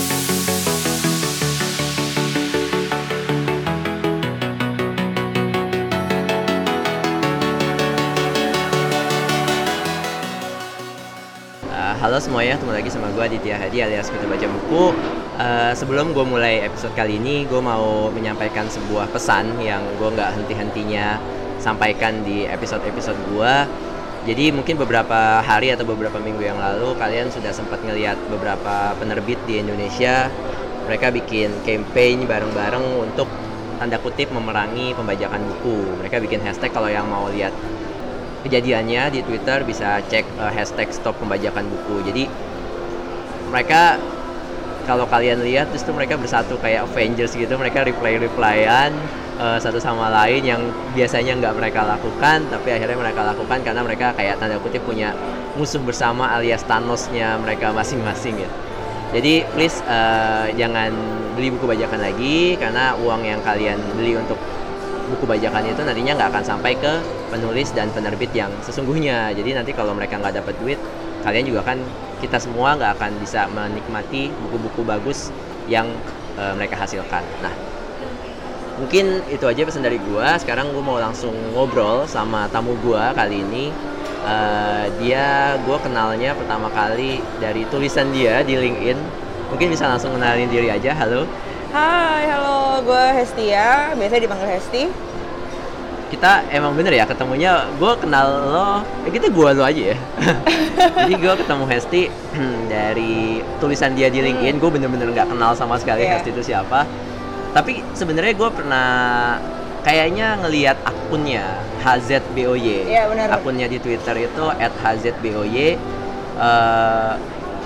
Uh, halo semuanya, ketemu lagi sama gue Aditya Hadi alias Kita Baca Buku. Uh, Sebelum gue mulai episode kali ini, gue mau menyampaikan sebuah pesan yang gue nggak henti-hentinya sampaikan di episode-episode gue Jadi mungkin beberapa hari atau beberapa minggu yang lalu kalian sudah sempat ngelihat beberapa penerbit di Indonesia. Mereka bikin campaign bareng-bareng untuk tanda kutip memerangi pembajakan buku. Mereka bikin hashtag kalau yang mau lihat kejadiannya di Twitter bisa cek uh, hashtag stop pembajakan buku. Jadi mereka kalau kalian lihat terus mereka bersatu kayak Avengers gitu, mereka reply replyan uh, satu sama lain yang biasanya nggak mereka lakukan, tapi akhirnya mereka lakukan karena mereka kayak tanda kutip punya musuh bersama alias Thanosnya mereka masing-masing ya. Jadi please uh, jangan beli buku bajakan lagi karena uang yang kalian beli untuk buku bajakan itu nantinya nggak akan sampai ke penulis dan penerbit yang sesungguhnya. Jadi nanti kalau mereka nggak dapat duit, kalian juga kan kita semua nggak akan bisa menikmati buku-buku bagus yang uh, mereka hasilkan. Nah, mungkin itu aja pesan dari gua. Sekarang gua mau langsung ngobrol sama tamu gua kali ini. Uh, dia gua kenalnya pertama kali dari tulisan dia di LinkedIn. Mungkin bisa langsung kenalin diri aja. Halo. Hai, halo, gue Hestia, biasanya dipanggil Hesti. kita emang bener ya ketemunya gue kenal lo ya kita gue lo aja ya jadi gue ketemu Hesti dari tulisan dia di LinkedIn gue bener-bener nggak kenal sama sekali Yeah. Hesti itu siapa tapi sebenarnya gue pernah kayaknya ngelihat akunnya HZBOY Iya, benar. akunnya di Twitter itu @HZBOY Eh,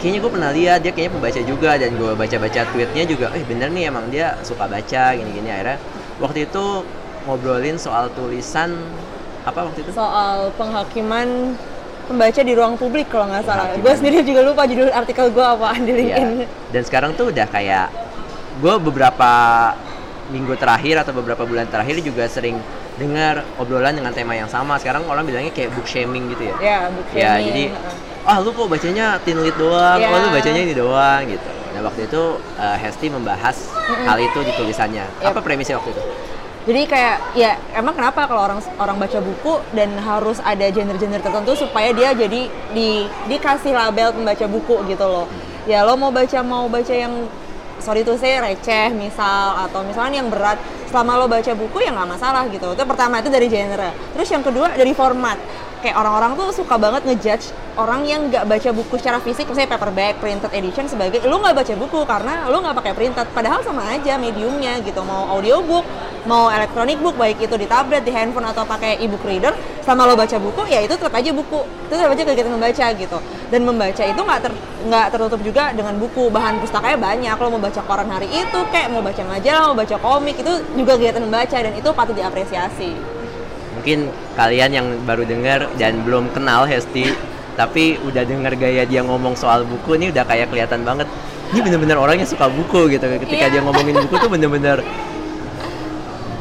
kayaknya gue pernah lihat dia kayaknya pembaca juga dan gue baca-baca tweetnya juga eh bener nih emang dia suka baca gini-gini akhirnya waktu itu ngobrolin soal tulisan apa waktu itu Soal penghakiman pembaca di ruang publik kalau nggak salah. Gue sendiri juga lupa judul artikel gue apaan di. LinkedIn. Dan sekarang tuh udah kayak gue beberapa minggu terakhir atau beberapa bulan terakhir juga sering dengar obrolan dengan tema yang sama. Sekarang orang bilangnya kayak book shaming gitu ya. Ya, buku Ya, ini. jadi Heeh. ah lu kok bacanya teen lit doang, Iya. oh lu bacanya ini doang gitu. Nah waktu itu uh, Hesti membahas hal itu di tulisannya. Yap. Apa premisnya waktu itu? Jadi kayak ya emang kenapa kalau orang orang baca buku dan harus ada genre-genre tertentu supaya dia jadi di dikasih label pembaca buku gitu loh. Ya lo mau baca mau baca yang sorry tuh saya receh misal atau misalnya yang berat selama lo baca buku ya nggak masalah gitu. Itu pertama itu dari genre. Terus yang kedua dari format. Kayak orang-orang tuh suka banget ngejudge orang yang nggak baca buku secara fisik, misalnya paperback, printed edition sebagai lu nggak baca buku karena lu nggak pakai printed. Padahal sama aja mediumnya gitu. Mau audiobook, mau electronic book baik itu di tablet, di handphone atau pakai ebook reader, sama lo baca buku ya itu tetap aja buku. Itu tetap aja kegiatan membaca gitu. Dan membaca itu nggak ter, nggak tertutup juga dengan buku. Bahan pustakanya banyak. Lo mau baca koran hari itu, kayak mau baca majalah, mau baca komik itu juga kegiatan membaca dan itu patut diapresiasi. Mungkin kalian yang baru dengar dan belum kenal Hesti, tapi udah dengar gaya dia ngomong soal buku ini udah kayak kelihatan banget. Ini bener-bener orang yang suka buku gitu. Ketika Iya. dia ngomongin buku tuh bener-bener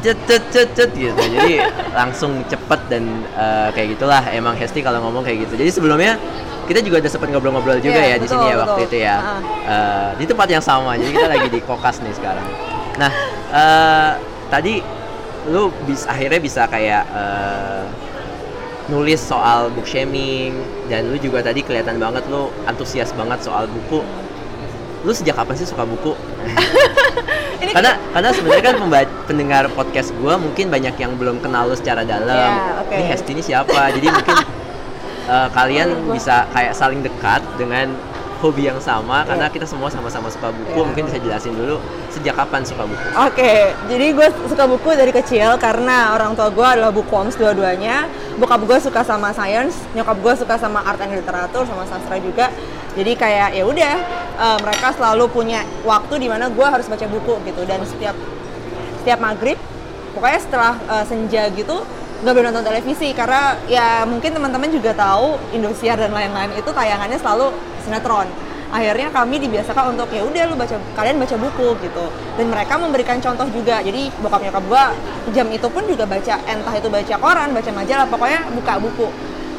cet cet cet cet gitu. Jadi langsung cepet dan eh, kayak gitulah. Emang Hesti kalau ngomong kayak gitu. Jadi sebelumnya kita juga udah sempat ngobrol-ngobrol juga Iya, ya di sini ya waktu betul. itu ya. Eh, di tempat yang sama. Jadi kita lagi di Kokas nih sekarang. Nah, eh, tadi lu bis akhirnya bisa kayak eh, nulis soal book shaming dan lu juga tadi kelihatan banget lu antusias banget soal buku. Lu sejak kapan sih suka buku? Karena karena sebenarnya kan pendengar podcast gua mungkin banyak yang belum kenal lu secara dalam. Ya, oke. Ini Hesti ini siapa? Jadi mungkin eh, kalian bisa kayak saling dekat dengan hobi yang sama karena kita semua sama-sama suka buku. Iya. Mungkin bisa jelasin dulu sejak kapan suka buku? Oke, jadi gue suka buku dari kecil karena orang tua gue adalah bookworms dua-duanya. Bokap gue suka sama science, nyokap gue suka sama art and literatur, sama sastra juga. Jadi kayak ya udah, eh, mereka selalu punya waktu di mana gue harus baca buku gitu. Dan setiap setiap maghrib, pokoknya setelah eh, senja gitu, nggak boleh nonton televisi karena ya mungkin teman-teman juga tahu Indosiar dan lain-lain itu tayangannya selalu sinetron. Akhirnya kami dibiasakan untuk ya udah lu baca kalian baca buku gitu. Dan mereka memberikan contoh juga. Jadi bokap nyokap gua jam itu pun juga baca entah itu baca koran baca majalah pokoknya buka buku.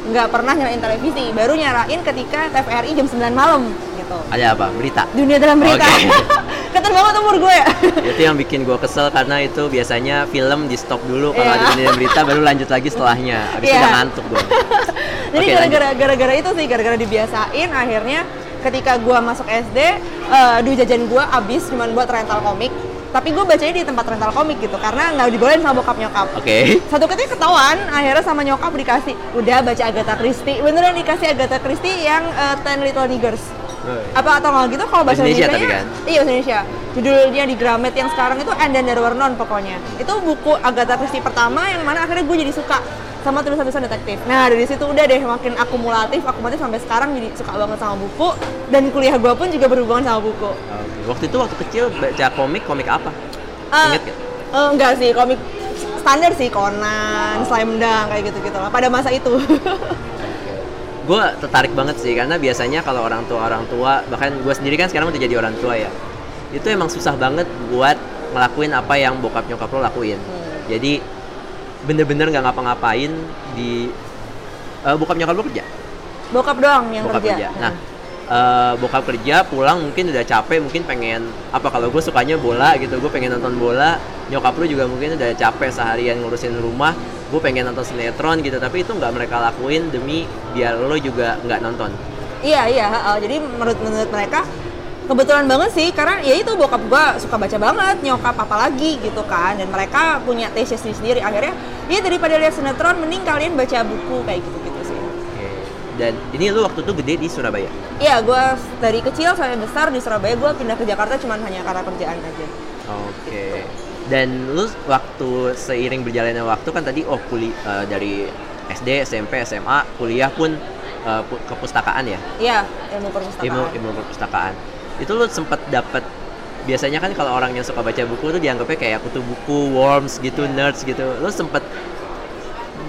Nggak pernah nyalain televisi. Baru nyalain ketika TVRI jam 9 malam gitu. Ada apa? Berita. Dunia dalam berita. Oke. Keter banget umur gue ya. itu yang bikin gue kesel karena itu biasanya film di stop dulu kalau Iya. ada dunia berita baru lanjut lagi setelahnya. Habis itu Iya. udah ngantuk gue. Jadi gara-gara gara-gara itu sih, gara-gara dibiasain akhirnya ketika gua masuk SD, eh duit jajan gua habis cuman buat rental komik. Tapi gue bacanya di tempat rental komik gitu karena nggak dibolehin sama bokap nyokap. Oke. Satu ketika ketahuan, akhirnya sama nyokap dikasih, udah baca Agatha Christie. Beneran dikasih Agatha Christie yang eh, Ten Little Niggers. Apa atau nggak gitu kalau bahasa Indonesia Indonesia tapi kan? Iya bahasa Indonesia. Judulnya di Gramet yang sekarang itu And Then There Were None pokoknya. Itu buku Agatha Christie pertama yang mana akhirnya gue jadi suka sama tulisan-tulisan detektif. Nah dari situ udah deh makin akumulatif, akumulatif sampai sekarang jadi suka banget sama buku dan kuliah gue pun juga berhubungan sama buku. Waktu itu waktu kecil baca komik komik apa? Eh, Ingat gak? eh, enggak sih komik standar sih Conan, Slam Dunk kayak gitu-gitu lah pada masa itu. gue tertarik banget sih karena biasanya kalau orang tua orang tua bahkan gue sendiri kan sekarang udah jadi orang tua ya itu emang susah banget buat ngelakuin apa yang bokap nyokap lo lakuin Hmm. jadi bener-bener nggak ngapa-ngapain di eh, bokap nyokap lo kerja Bokap doang yang bokap kerja. kerja nah eh, bokap kerja pulang mungkin udah capek mungkin pengen apa kalau gue sukanya bola gitu gue pengen nonton bola nyokap lu juga mungkin udah capek seharian ngurusin rumah gue pengen nonton sinetron gitu tapi itu nggak mereka lakuin demi biar lo juga nggak nonton Iya iya, heeh. jadi menurut menurut mereka kebetulan banget sih karena ya itu bokap gua suka baca banget, nyokap apalagi gitu kan dan mereka punya taste sendiri akhirnya ya daripada lihat sinetron mending kalian baca buku kayak gitu-gitu sih. Oke. Dan ini lu waktu itu gede di Surabaya. Iya, gua dari kecil sampai besar di Surabaya gua pindah ke Jakarta cuman hanya karena kerjaan aja. Oke. Dan lu waktu seiring berjalannya waktu kan tadi oh kuliah dari SD, SMP, SMA, kuliah pun pu- kepustakaan ya. Iya, ilmu perpustakaan. Ilmu ilmu perpustakaan. Itu lu sempet dapet biasanya kan kalau orang yang suka baca buku tuh dianggapnya kayak kutu buku, worms gitu, nerds gitu. Lu sempet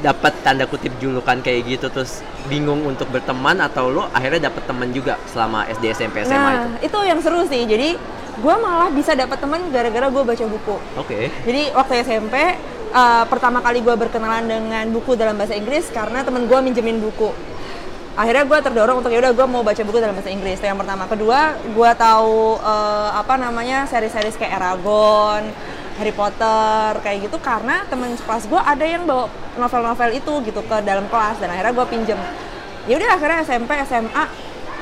dapat tanda kutip julukan kayak gitu terus bingung untuk berteman atau lu akhirnya dapet teman juga selama SD, SMP, SMA nah, itu? itu yang seru sih. Jadi gua malah bisa dapat teman gara-gara gua baca buku. Oke. Jadi waktu SMP uh, pertama kali gue berkenalan dengan buku dalam bahasa Inggris karena temen gue minjemin buku. Akhirnya gue terdorong untuk yaudah gue mau baca buku dalam bahasa Inggris. Itu yang pertama. Kedua, gue tahu uh, apa namanya seri-seri kayak Eragon, Harry Potter kayak gitu karena temen kelas gue ada yang bawa novel-novel itu gitu ke dalam kelas dan akhirnya gue pinjem. Ya udah akhirnya SMP SMA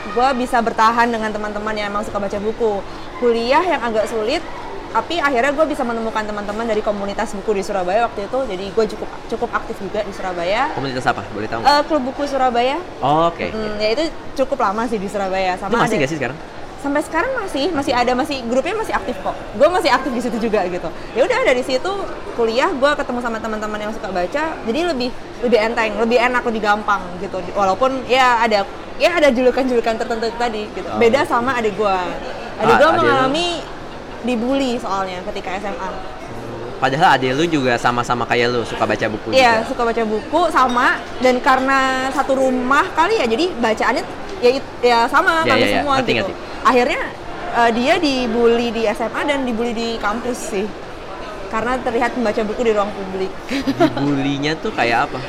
gue bisa bertahan dengan teman-teman yang emang suka baca buku. Kuliah yang agak sulit, tapi akhirnya gue bisa menemukan teman-teman dari komunitas buku di Surabaya waktu itu. Jadi gue cukup cukup aktif juga di Surabaya. Komunitas apa? Boleh tahu? Eh, klub buku Surabaya, Oh, Oke. Hmm, ya itu cukup lama sih di Surabaya. Itu Sama masih ada- gak sih sekarang? sampai sekarang masih masih ada masih grupnya masih aktif kok gue masih aktif di situ juga gitu ya udah dari situ kuliah gue ketemu sama teman-teman yang suka baca jadi lebih lebih enteng lebih enak lebih gampang gitu walaupun ya ada ya ada julukan-julukan tertentu tadi gitu Oh. beda sama adik gue adik Ah, gue adik lu? mengalami dibully soalnya ketika SMA Padahal adik lu juga sama-sama kayak lu suka baca buku Iya, juga. suka baca buku sama dan karena satu rumah kali ya, jadi bacaannya ya ya sama Iya, kami iya, iya. semua Ngerti, gitu. ngerti. Akhirnya eh, dia dibully di SMA dan dibully di kampus sih. Karena terlihat membaca buku di ruang publik. Bulinya tuh kayak apa?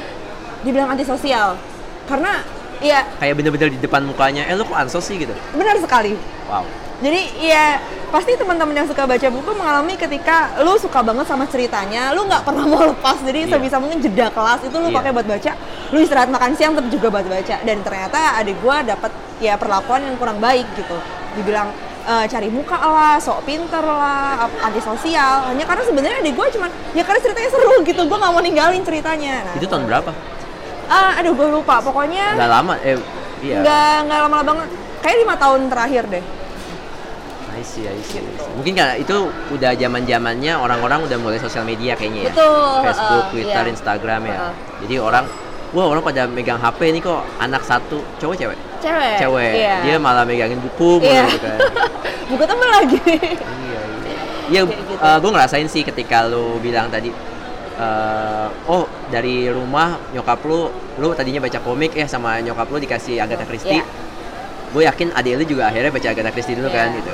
Dibilang antisosial. Karena ya Kayak bener-bener di depan mukanya, eh lu kok ansos sih gitu? benar sekali. Wow. Jadi ya pasti teman-teman yang suka baca buku mengalami ketika lu suka banget sama ceritanya, lu nggak pernah mau lepas. Jadi Iya. sebisa mungkin jeda kelas itu lu Iya. pakai buat baca. Lu istirahat makan siang tetap juga buat baca. Dan ternyata adik gua dapat ya perlakuan yang kurang baik gitu. Dibilang "Eh, cari muka lah, sok pinter lah, ap- antisosial. Hanya karena sebenarnya adik gua cuman ya karena ceritanya seru gitu. Gua nggak mau ninggalin ceritanya. Nah, Itu tahun berapa? Ah, aduh gue lupa. Pokoknya Udah lama, eh iya. nggak nggak lama-lama banget. Kayak lima tahun terakhir deh. I see, I see, see. Mungkin karena itu udah zaman zamannya orang-orang udah mulai sosial media kayaknya ya. Betul, Facebook, uh, Twitter, iya. Instagram ya. Uh-uh. Jadi orang, wah orang pada megang HP nih kok anak satu, cowok cewek? Cewek. Cewek. Iya. Dia malah megangin buku mulu Iya. gitu kan. Buku temen lagi. iya, iya. Iya, gitu. gue ngerasain sih ketika lu bilang tadi eh, oh dari rumah nyokap lu lu tadinya baca komik ya sama nyokap lu dikasih Agatha Christie Iya. gue yakin adik lu juga akhirnya baca Agatha Christie dulu kan Iya. gitu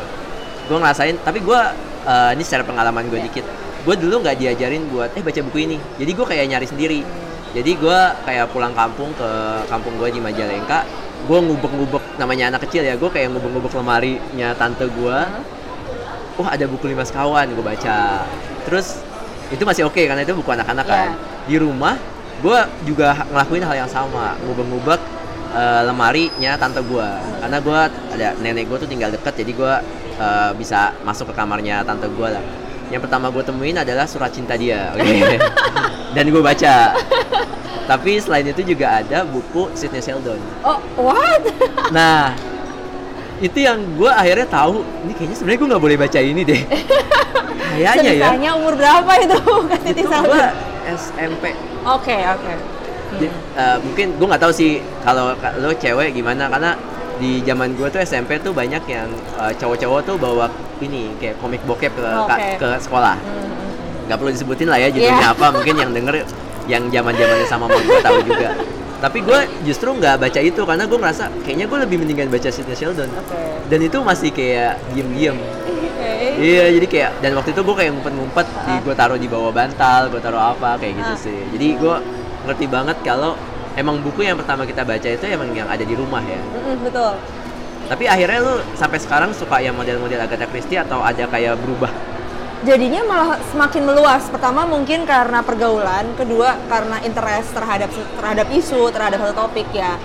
gue ngerasain tapi gue eh, ini secara pengalaman gue Iya. dikit gue dulu nggak diajarin buat eh baca buku ini jadi gue kayak nyari sendiri Hmm. jadi gue kayak pulang kampung ke kampung gue di Majalengka gue ngubek-ngubek namanya anak kecil ya gue kayak ngubek-ngubek lemarinya tante gue wah ada buku lima sekawan gue baca terus itu masih oke karena itu buku anak-anak kan. Di rumah gue juga ngelakuin hal yang sama. Ngubek-ngubek uh, lemarinya tante gue karena gue ada nenek gue tuh tinggal deket jadi gue uh, bisa masuk ke kamarnya tante gue lah. Yang pertama gue temuin adalah surat cinta dia okay? dan gue baca. Tapi selain itu juga ada buku Sidney Sheldon. Oh what? Nah itu yang gue akhirnya tahu ini kayaknya sebenarnya gue nggak boleh baca ini deh kayaknya ya Ceritanya umur berapa itu itu gue SMP oke okay, oke okay. uh, mungkin gue nggak tahu sih kalau lo cewek gimana karena di zaman gue tuh SMP tuh banyak yang uh, cowok-cowok tuh bawa ini kayak komik bokep ke okay. ke sekolah mm-hmm. nggak perlu disebutin lah ya judulnya yeah. apa mungkin yang denger yang zaman zamannya sama mau gue tahu juga tapi gue justru nggak baca itu karena gue ngerasa kayaknya gue lebih mendingan baca Sidney Sheldon okay. dan itu masih kayak diem-diem okay. iya jadi kayak dan waktu itu gue kayak ngumpet-ngumpet uh. di gue taruh di bawah bantal gue taruh apa kayak gitu uh. sih jadi gue ngerti banget kalau emang buku yang pertama kita baca itu emang yang ada di rumah ya betul tapi akhirnya lu sampai sekarang suka yang model-model Agatha Christie atau ada kayak berubah jadinya malah semakin meluas. Pertama mungkin karena pergaulan, kedua karena interest terhadap terhadap isu, terhadap satu topik ya.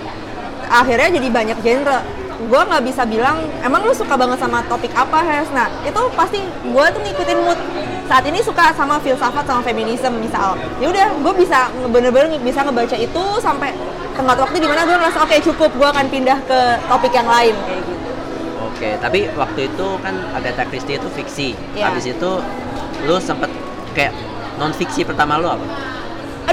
Akhirnya jadi banyak genre. Gue nggak bisa bilang, emang lu suka banget sama topik apa, Hes? Nah, itu pasti gue tuh ngikutin mood. Saat ini suka sama filsafat sama feminisme misal. Ya udah, gue bisa bener-bener bisa ngebaca itu sampai tengah waktu di mana gue ngerasa oke okay, cukup, gue akan pindah ke topik yang lain kayak gitu. Oke, tapi waktu itu kan Agatha Christie itu fiksi. Yeah. Habis itu lu sempet kayak non fiksi pertama lu apa?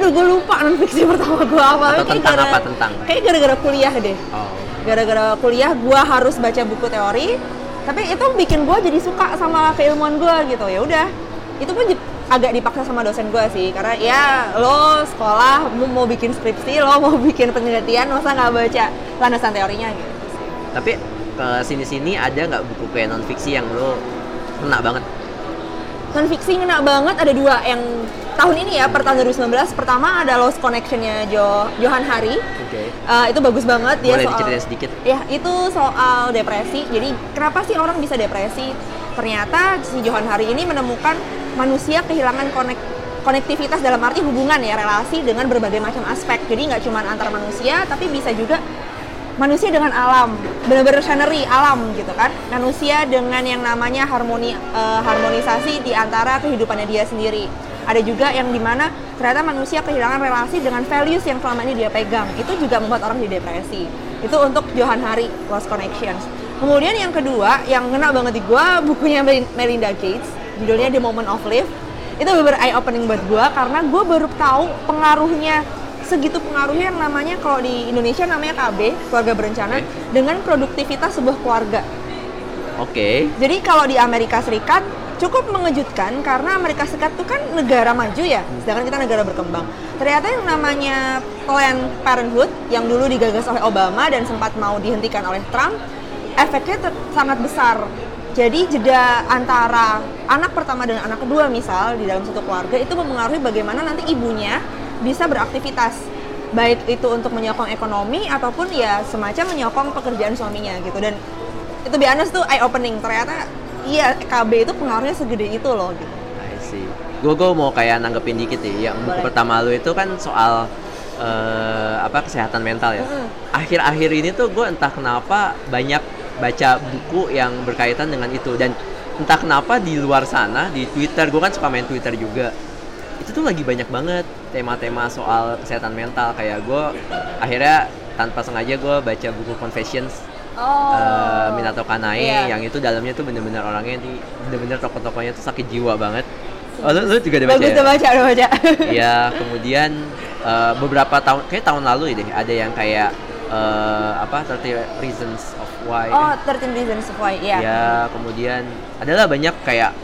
Aduh, gue lupa non fiksi pertama gue apa. Atau tentang gara, apa tentang? Kayak gara-gara kuliah deh. Oh. Gara-gara kuliah gue harus baca buku teori, tapi itu bikin gue jadi suka sama keilmuan gue gitu. Ya udah, itu pun agak dipaksa sama dosen gue sih karena ya lo sekolah mau, mau bikin skripsi lo mau bikin penelitian masa nggak baca landasan teorinya gitu tapi ke sini-sini ada nggak buku kayak non fiksi yang lo kena banget? Non fiksi kena banget ada dua yang tahun ini ya per tahun 2019 pertama ada Lost Connectionnya jo Johan Hari. Oke. Okay. Uh, itu bagus banget dia Boleh soal. sedikit. Ya itu soal depresi. Jadi kenapa sih orang bisa depresi? Ternyata si Johan Hari ini menemukan manusia kehilangan konek konektivitas dalam arti hubungan ya relasi dengan berbagai macam aspek. Jadi nggak cuma antar manusia tapi bisa juga manusia dengan alam benar-benar scenery alam gitu kan. Manusia dengan yang namanya harmoni uh, harmonisasi di antara kehidupannya dia sendiri. Ada juga yang di mana ternyata manusia kehilangan relasi dengan values yang selama ini dia pegang. Itu juga membuat orang di depresi. Itu untuk Johan Hari Lost Connections. Kemudian yang kedua yang ngena banget di gue bukunya Melinda Gates judulnya The Moment of Life. Itu benar eye opening buat gue karena gue baru tahu pengaruhnya segitu pengaruhnya yang namanya kalau di Indonesia namanya KB keluarga berencana okay. dengan produktivitas sebuah keluarga. Oke. Okay. Jadi kalau di Amerika Serikat cukup mengejutkan karena Amerika Serikat itu kan negara maju ya, sedangkan kita negara berkembang. Ternyata yang namanya Planned Parenthood yang dulu digagas oleh Obama dan sempat mau dihentikan oleh Trump, efeknya sangat besar. Jadi jeda antara anak pertama dan anak kedua misal di dalam satu keluarga itu mempengaruhi bagaimana nanti ibunya bisa beraktivitas baik itu untuk menyokong ekonomi ataupun ya semacam menyokong pekerjaan suaminya gitu dan itu biasa tuh eye opening ternyata iya KB itu pengaruhnya segede itu loh gitu. I see. Gue gue mau kayak nanggepin dikit ya. Yang buku pertama lu itu kan soal uh, apa kesehatan mental ya. Akhir-akhir ini tuh gue entah kenapa banyak baca buku yang berkaitan dengan itu dan entah kenapa di luar sana di Twitter gue kan suka main Twitter juga itu tuh lagi banyak banget tema-tema soal kesehatan mental kayak gue akhirnya tanpa sengaja gue baca buku Confessions oh. uh, Minato Kanae yeah. yang itu dalamnya tuh bener-bener orangnya di bener-bener tokoh-tokohnya tuh sakit jiwa banget Oh, lu, lu juga udah baca? Bagus ya? baca, udah baca. Iya, kemudian uh, beberapa tahun, kayak tahun lalu deh, ada yang kayak uh, apa 30 Reasons of Why. Oh, 13 Reasons of Why, iya. Ya, kemudian adalah banyak kayak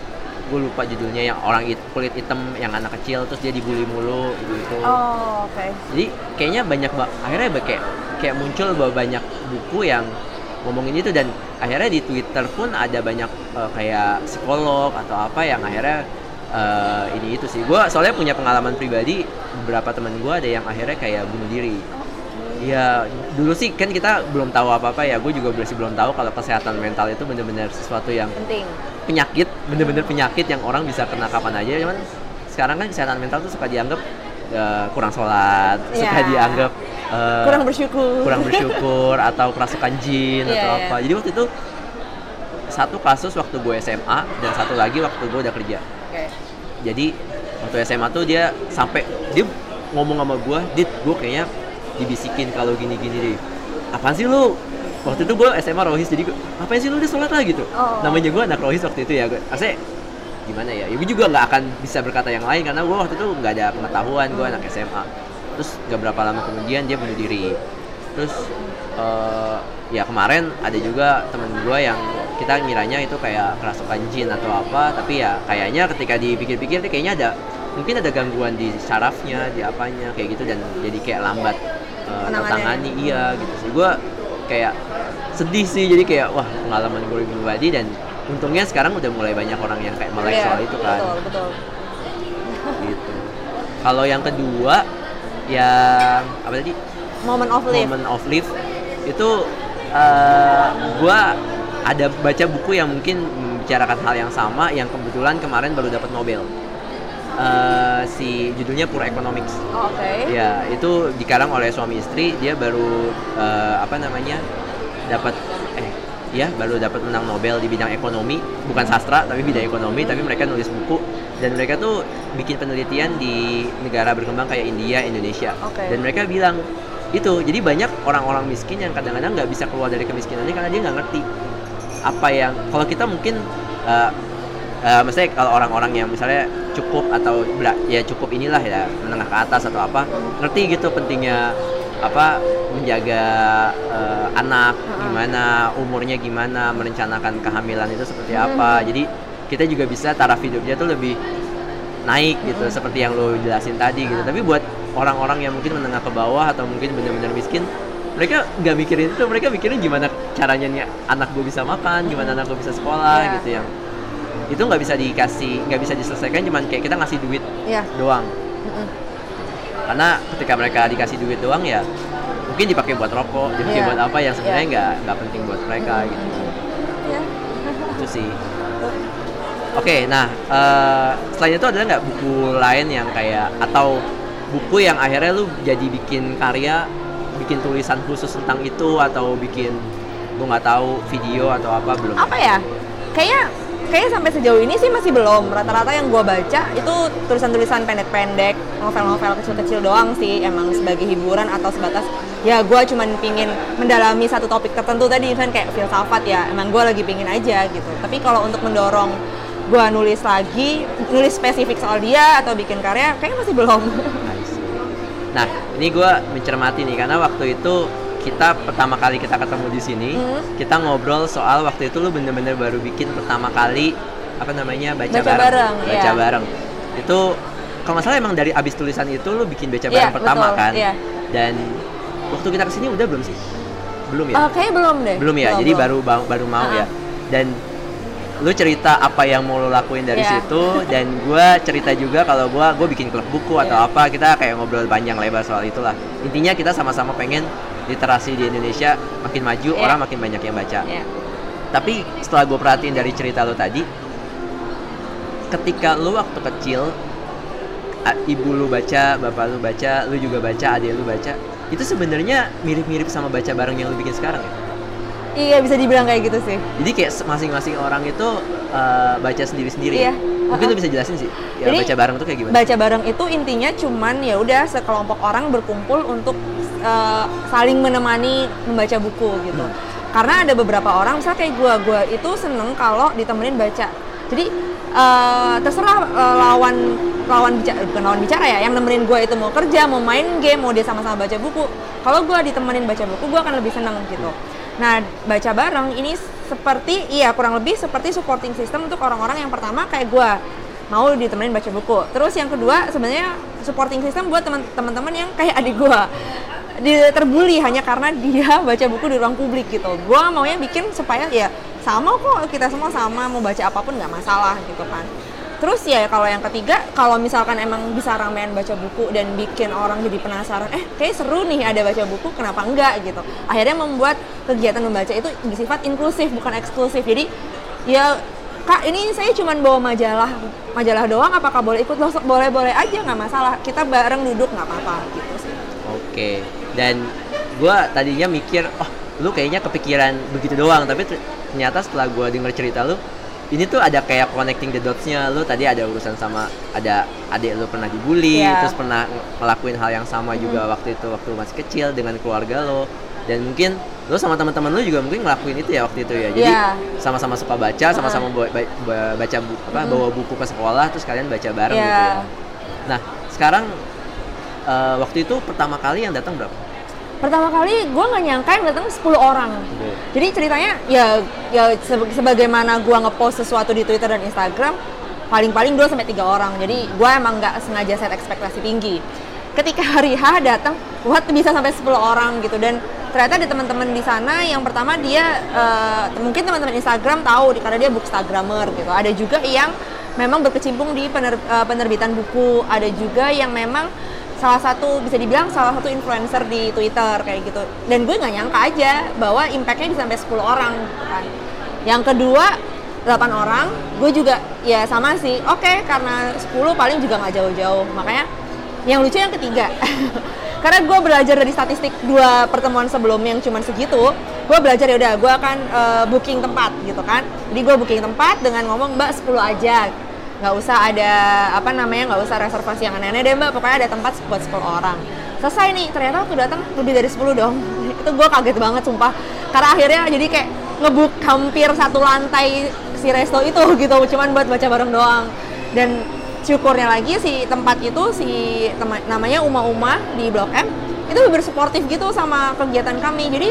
gue lupa judulnya yang orang it, kulit hitam yang anak kecil terus dia dibully mulu gitu oh oke okay. jadi kayaknya banyak akhirnya kayak kayak muncul bahwa banyak buku yang ngomongin itu dan akhirnya di Twitter pun ada banyak uh, kayak psikolog atau apa yang akhirnya uh, ini itu sih gue soalnya punya pengalaman pribadi beberapa teman gue ada yang akhirnya kayak bunuh diri Ya dulu sih kan kita belum tahu apa-apa ya. Gue juga masih belum tahu kalau kesehatan mental itu benar-benar sesuatu yang penting penyakit, bener-bener penyakit yang orang bisa kena kapan aja. Cuman sekarang kan kesehatan mental tuh suka dianggap eh, kurang sholat, suka Iya. dianggap eh, kurang bersyukur kurang bersyukur atau kerasukan jin Iya, atau iya. apa. Jadi waktu itu satu kasus waktu gue SMA dan satu lagi waktu gue udah kerja. Oke. Jadi waktu SMA tuh dia sampai dia ngomong sama gue, dit gue kayaknya dibisikin kalau gini-gini deh. Apaan sih lu? Waktu itu gue SMA rohis jadi gue, ngapain sih lu udah sholat lah gitu. Oh. Namanya gue anak rohis waktu itu ya. Gue, maksudnya gimana ya? Ya gue juga nggak akan bisa berkata yang lain karena gue waktu itu nggak ada pengetahuan gue anak SMA. Terus nggak berapa lama kemudian dia bunuh diri. Terus eh, ya kemarin ada juga temen gue yang kita ngiranya itu kayak kerasukan jin atau apa tapi ya kayaknya ketika dipikir-pikir kayaknya ada mungkin ada gangguan di sarafnya di apanya kayak gitu dan jadi kayak lambat Penanganannya. tertangani iya gitu sih gue kayak sedih sih. Jadi kayak wah pengalaman gue pribadi dan untungnya sekarang udah mulai banyak orang yang kayak melek Iya, soal itu kan. betul betul. Gitu. Kalau yang kedua yang apa tadi? Moment of life. Moment of life. Itu eh, gua ada baca buku yang mungkin membicarakan hal yang sama yang kebetulan kemarin baru dapat Nobel Eh, si judulnya Poor Economics. Oh, oke. Ya itu dikarang oleh suami istri dia baru eh, apa namanya dapat eh ya baru dapat menang Nobel di bidang ekonomi. Bukan sastra tapi bidang ekonomi tapi mereka nulis buku. Dan mereka tuh bikin penelitian di negara berkembang kayak India Indonesia. Oke. dan mereka bilang itu jadi banyak orang-orang miskin yang kadang-kadang nggak bisa keluar dari kemiskinannya karena dia nggak ngerti apa yang kalau kita mungkin eh, eh, maksudnya kalau orang-orang yang misalnya cukup atau ya cukup inilah ya menengah ke atas atau apa ngerti gitu pentingnya apa menjaga eh, anak gimana umurnya gimana merencanakan kehamilan itu seperti apa. Jadi kita juga bisa taraf hidupnya tuh lebih naik gitu seperti yang lo jelasin tadi gitu. Tapi buat orang-orang yang mungkin menengah ke bawah atau mungkin benar-benar miskin mereka nggak mikirin itu mereka mikirin gimana caranya nih anak gue bisa makan gimana anak gue bisa sekolah Iya. gitu yang itu nggak bisa dikasih nggak bisa diselesaikan cuman kayak kita ngasih duit Iya. doang Mm-mm. karena ketika mereka dikasih duit doang ya mungkin dipakai buat rokok dipakai Iya. buat apa yang sebenarnya Iya. nggak nggak penting buat mereka gitu Iya. itu sih oke nah eh, selain itu ada nggak buku lain yang kayak atau buku yang akhirnya lu jadi bikin karya bikin tulisan khusus tentang itu atau bikin gue nggak tahu video atau apa belum apa ya kayaknya kayaknya sampai sejauh ini sih masih belum. Rata-rata yang gua baca itu tulisan-tulisan pendek-pendek novel-novel kecil-kecil doang sih emang sebagai hiburan atau sebatas. Ya gua cuman pingin mendalami satu topik tertentu tadi misalnya kayak filsafat ya. Emang gua lagi pingin aja gitu. Tapi kalau untuk mendorong gua nulis lagi nulis spesifik soal dia atau bikin karya kayaknya masih belum. Nah, ini gue mencermati nih karena waktu itu kita pertama kali kita ketemu di sini, Hmm. kita ngobrol soal waktu itu lu bener-bener baru bikin pertama kali apa namanya baca, Baca bareng, bareng, baca iya. bareng. Itu kalau nggak salah emang dari abis tulisan itu lu bikin baca bareng Iya, pertama betul, kan? iya. Dan waktu kita ke sini udah belum sih? Belum ya? Kayaknya belum deh belum ya. Jadi baru baru baru mau Ah. ya. Dan lu cerita apa yang mau lu lakuin dari Iya. situ dan gua cerita juga kalau gua gua bikin klub buku atau Iya. apa kita kayak ngobrol panjang lebar soal itulah intinya kita sama-sama pengen literasi di Indonesia makin maju Iya. orang makin banyak yang baca Iya. tapi setelah gue perhatiin dari cerita lo tadi ketika lu waktu kecil ibu lu baca bapak lu baca lu juga baca adik lu baca itu sebenarnya mirip-mirip sama baca bareng yang lu bikin sekarang ya iya bisa dibilang kayak gitu sih Jadi kayak masing-masing orang itu uh, baca sendiri-sendiri. Iya. ya? Mungkin lu bisa jelasin sih. Ya, Jadi, baca bareng tuh kayak gimana? baca bareng itu intinya cuman ya udah sekelompok orang berkumpul untuk uh, saling menemani membaca buku gitu. Hmm. Karena ada beberapa orang, misalnya kayak gua, gua itu seneng kalau ditemenin baca. Jadi uh, terserah uh, lawan lawan bicara, bukan lawan bicara ya, yang nemenin gua itu mau kerja, mau main game, mau dia sama-sama baca buku. Kalau gua ditemenin baca buku, gua akan lebih seneng gitu. Nah, baca bareng ini seperti iya kurang lebih seperti supporting system untuk orang-orang yang pertama kayak gua mau ditemenin baca buku. Terus yang kedua sebenarnya supporting system buat teman- teman-teman yang kayak adik gua. Dia hanya karena dia baca buku di ruang publik gitu. Gua maunya bikin supaya ya sama kok kita semua sama mau baca apa pun nggak masalah gitu kan. Terus ya kalau yang ketiga kalau misalkan emang bisa ramean baca buku dan bikin orang jadi penasaran eh kayak seru nih ada baca buku kenapa enggak? gitu. Akhirnya membuat kegiatan membaca itu bersifat inklusif bukan eksklusif. Jadi ya kak ini saya cuma bawa majalah majalah doang apakah boleh ikut? Loh, boleh boleh aja nggak masalah. Kita bareng duduk nggak apa-apa gitu sih. Oke. Dan gua tadinya mikir, oh lu kayaknya kepikiran begitu doang, tapi ter- ternyata setelah gua denger cerita lu, ini tuh ada kayak connecting the dots-nya. Lu tadi ada urusan sama ada adik lu pernah dibully, Iya. terus pernah ng- ngelakuin hal yang sama juga waktu itu waktu masih kecil dengan keluarga lo. Dan mungkin lu sama teman-teman lu juga mungkin ngelakuin itu ya waktu itu ya. Jadi Iya. sama-sama suka baca, sama-sama bawa, baca bu- apa, bawa buku ke sekolah, terus kalian baca bareng Iya. gitu ya. Nah, sekarang eh, waktu itu pertama kali yang datang berapa? Pertama kali gue nggak nyangka yang datang 10 orang. Jadi ceritanya ya ya se- sebagaimana gue ngepost sesuatu di Twitter dan Instagram paling-paling 2 sampai tiga orang. Jadi gue emang nggak sengaja set ekspektasi tinggi. Ketika hari H datang what bisa sampai 10 orang gitu. Dan ternyata ada teman-teman di sana yang pertama dia eh, mungkin teman-teman Instagram tahu karena dia bookstagrammer gitu. Ada juga yang memang berkecimpung di pener- eh, penerbitan buku. Ada juga yang memang salah satu bisa dibilang salah satu influencer di Twitter kayak gitu. Dan gue nggak nyangka aja bahwa impactnya bisa sampai 10 orang gitu kan. Yang kedua 8 orang gue juga ya sama sih. Oke karena 10 paling juga nggak jauh-jauh. Makanya yang lucu yang ketiga. Karena gue belajar dari statistik dua pertemuan sebelumnya yang cuma segitu gue belajar ya udah gue akan eh, booking tempat gitu kan. Jadi gue booking tempat dengan ngomong mbak 10 aja nggak usah ada apa namanya nggak usah reservasi yang aneh-aneh deh mbak. Pokoknya ada tempat buat 10 orang. Selesai nih ternyata waktu datang lebih dari 10 dong. Itu gue kaget banget sumpah. Karena akhirnya jadi kayak ngebook hampir satu lantai si resto itu gitu. Cuman buat baca bareng doang. Dan syukurnya lagi si tempat itu si namanya Uma Uma di Blok M itu bersuportif gitu sama kegiatan kami. Jadi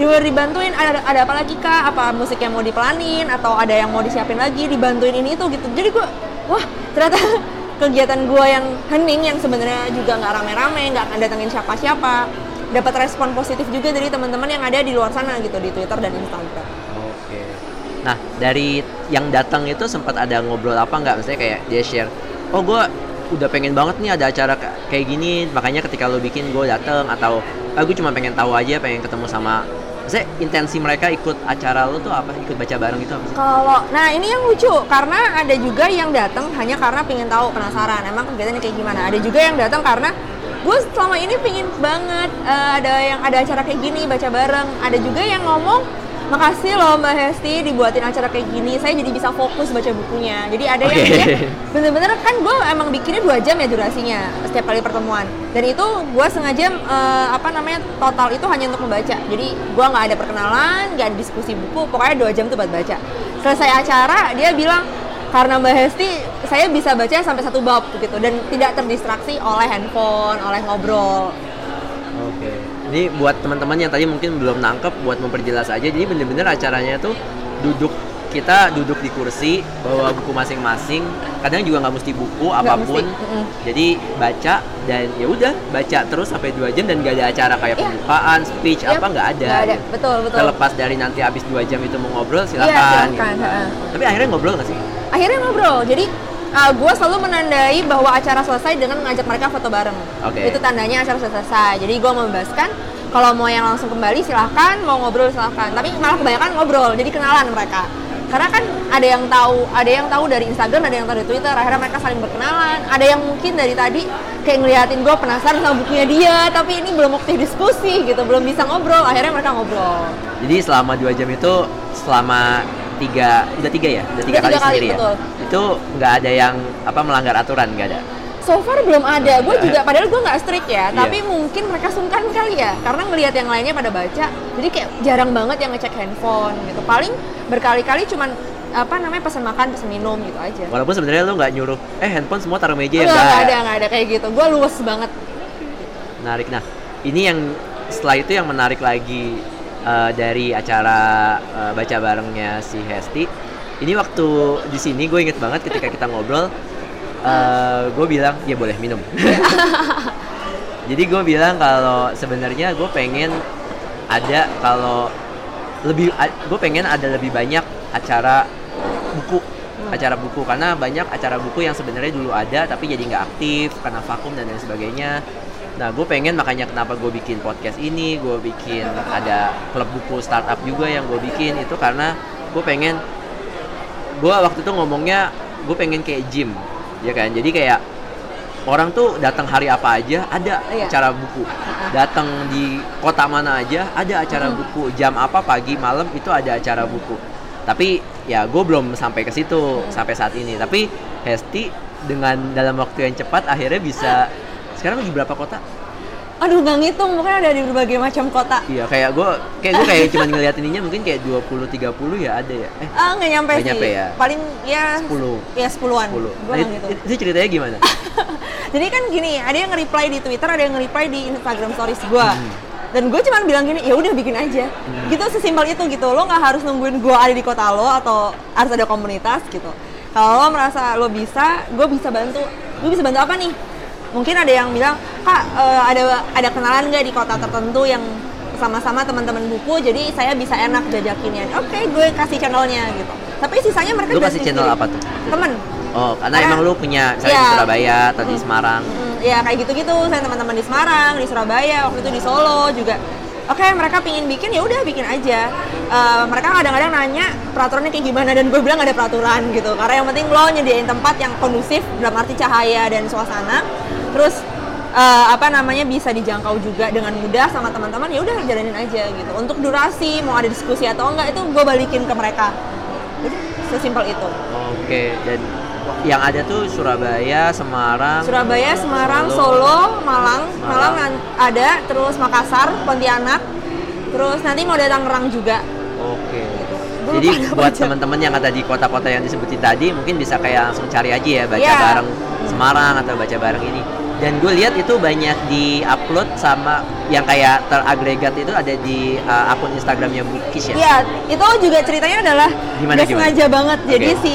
dia dibantuin ada ada apa lagi kak? Apa musik yang mau dipelanin atau ada yang mau disiapin lagi dibantuin ini itu gitu. Jadi gue wah ternyata kegiatan gue yang hening yang sebenarnya juga nggak rame-rame nggak datengin siapa-siapa. Dapat respon positif juga dari teman-teman yang ada di luar sana gitu di Twitter dan Instagram. Oke. Nah, dari yang datang itu sempat ada ngobrol apa nggak? Misalnya kayak dia share, oh gue udah pengen banget nih ada acara ka- kayak gini, makanya ketika lo bikin gue dateng atau ah cuma pengen tahu aja, pengen ketemu sama Maksudnya intensi mereka ikut acara lo tuh apa? Ikut baca bareng itu apa? Kalau, nah ini yang lucu karena ada juga yang datang hanya karena pengen tahu penasaran emang kegiatannya kayak gimana. Ada juga yang datang karena gue selama ini pengen banget eh, ada yang ada acara kayak gini baca bareng. Ada juga yang ngomong makasih loh Mbak Hesti dibuatin acara kayak gini. Saya jadi bisa fokus baca bukunya. Jadi ada yang Oke. dia bener-bener kan gue emang bikinnya dua jam ya durasinya setiap kali pertemuan dan itu gue sengaja eh, apa namanya total itu hanya untuk membaca jadi gue nggak ada perkenalan nggak ada diskusi buku pokoknya dua jam tuh buat baca selesai acara dia bilang karena Mbak Hesti saya bisa baca sampai satu bab gitu dan tidak terdistraksi oleh handphone oleh ngobrol Oke. Ini buat teman-teman yang tadi mungkin belum nangkep, buat memperjelas aja. Jadi bener-bener acaranya tuh duduk kita duduk di kursi bawa buku masing-masing. Kadang juga nggak mesti buku apa pun. mesti. Jadi baca dan ya udah baca terus sampai dua jam dan gak ada acara kayak Iya. pembukaan, speech Yap, apa nggak ada. nggak ada betul betul Terlepas dari nanti habis dua jam itu mau ngobrol Iya, silakan. silakan, gitu. Tapi akhirnya ngobrol nggak sih? akhirnya ngobrol jadi gue selalu menandai bahwa acara selesai dengan mengajak mereka foto bareng. Oke. itu tandanya acara sudah selesai. Jadi gue membebaskan. Kalau mau yang langsung kembali silahkan. Mau ngobrol silahkan. Tapi malah kebanyakan ngobrol jadi kenalan mereka. Karena kan ada yang tahu ada yang tahu dari Instagram ada yang tahu dari Twitter. Akhirnya mereka saling berkenalan. Ada yang mungkin dari tadi kayak ngeliatin gue penasaran sama bukunya dia tapi ini belum waktu diskusi gitu belum bisa ngobrol. Akhirnya mereka ngobrol. Jadi selama dua jam itu selama tiga udah tiga ya udah tiga Udah kali tiga kali, sendiri betul. ya itu nggak ada yang apa melanggar aturan nggak ada So far belum ada, gue juga padahal gue nggak strict ya, Iya. tapi mungkin mereka sungkan kali ya, karena ngelihat yang lainnya pada baca, jadi kayak jarang banget yang ngecek handphone gitu. Paling berkali-kali cuman apa namanya pesan makan, pesan minum gitu aja. walaupun sebenarnya lo nggak nyuruh eh handphone semua taruh meja ya Enggak, nggak nggak ada, nggak ada kayak gitu. Gue luwes banget. menarik nah ini yang setelah itu yang menarik lagi eh, dari acara eh, baca barengnya si Hesti. Ini waktu di sini gue inget banget ketika kita ngobrol gue bilang ya boleh minum. Jadi gue bilang kalau sebenarnya gue pengen ada kalau lebih gue pengen ada lebih banyak acara buku acara buku. Karena banyak acara buku yang sebenarnya dulu ada tapi jadi nggak aktif karena vakum dan lain sebagainya. Nah, gue pengen makanya kenapa gue bikin podcast ini, gue bikin ada klub buku startup juga yang gue bikin. Itu karena gue pengen gue waktu itu ngomongnya gue pengen kayak gym, ya kan? Jadi kayak orang tuh datang hari apa aja ada Iya. acara buku. Datang di kota mana aja ada acara buku. Jam apa pagi malam itu ada acara buku. Tapi ya gue belum sampai ke situ sampai saat ini. Tapi Hesti dengan dalam waktu yang cepat akhirnya bisa sekarang di berapa kota Aduh nggak ngitung, mungkin ada di berbagai macam kota. iya kayak gue kayak gue kayak cuma ngeliat ininya mungkin kayak 20 30 ya ada ya eh Ah nggak nyampe Nggak sih. nyampe ya? Paling ya 10 ya sepuluhan. 10 Gue Nah, nggak itu, itu ceritanya gimana Jadi kan gini, ada yang nge-reply di Twitter, ada yang nge-reply di Instagram Stories gua. Hmm. Dan gue cuman bilang gini, ya udah bikin aja. Gitu sesimpel itu gitu. Lo nggak harus nungguin gua ada di kota lo atau harus ada komunitas gitu. Kalau lo merasa lo bisa, gue bisa bantu. Gue bisa bantu apa nih? Mungkin ada yang bilang, kak eh, ada ada kenalan nggak di kota tertentu yang sama-sama teman-teman buku, jadi saya bisa enak jajakinnya. Oke, gue kasih channelnya gitu. Tapi sisanya mereka lu kasih channel apa tuh Temen. oh karena Karena- emang lu punya misalnya di Iya. Surabaya atau di. Semarang Mm, ya kayak gitu-gitu saya teman-teman di Semarang di Surabaya waktu itu di Solo juga oke mereka pingin bikin ya udah bikin aja Eh, mereka kadang-kadang nanya peraturannya kayak gimana dan gue bilang gak ada peraturan gitu karena yang penting lo nyediain tempat yang kondusif dalam arti cahaya dan suasana terus eh, apa namanya bisa dijangkau juga dengan mudah sama teman-teman ya udah jalanin aja gitu untuk durasi mau ada diskusi atau enggak itu gue balikin ke mereka sesimpel itu Oke, dan yang ada tuh Surabaya, Semarang, Surabaya, Semarang, Solo. Solo, Malang, Malang. Malang an- ada, terus Makassar, Pontianak, terus nanti mau datang Tangerang juga. Oke. Gua Jadi buat teman-teman yang ada di kota-kota yang disebutin tadi, mungkin bisa kayak langsung cari aja ya, baca Iya. bareng Semarang atau baca bareng ini. Dan gue lihat itu banyak di-upload sama yang kayak teragregat itu ada di uh, akun Instagramnya Bukis ya. Iya, itu juga ceritanya adalah Gimana, nggak gimana? sengaja banget. Jadi Oke. si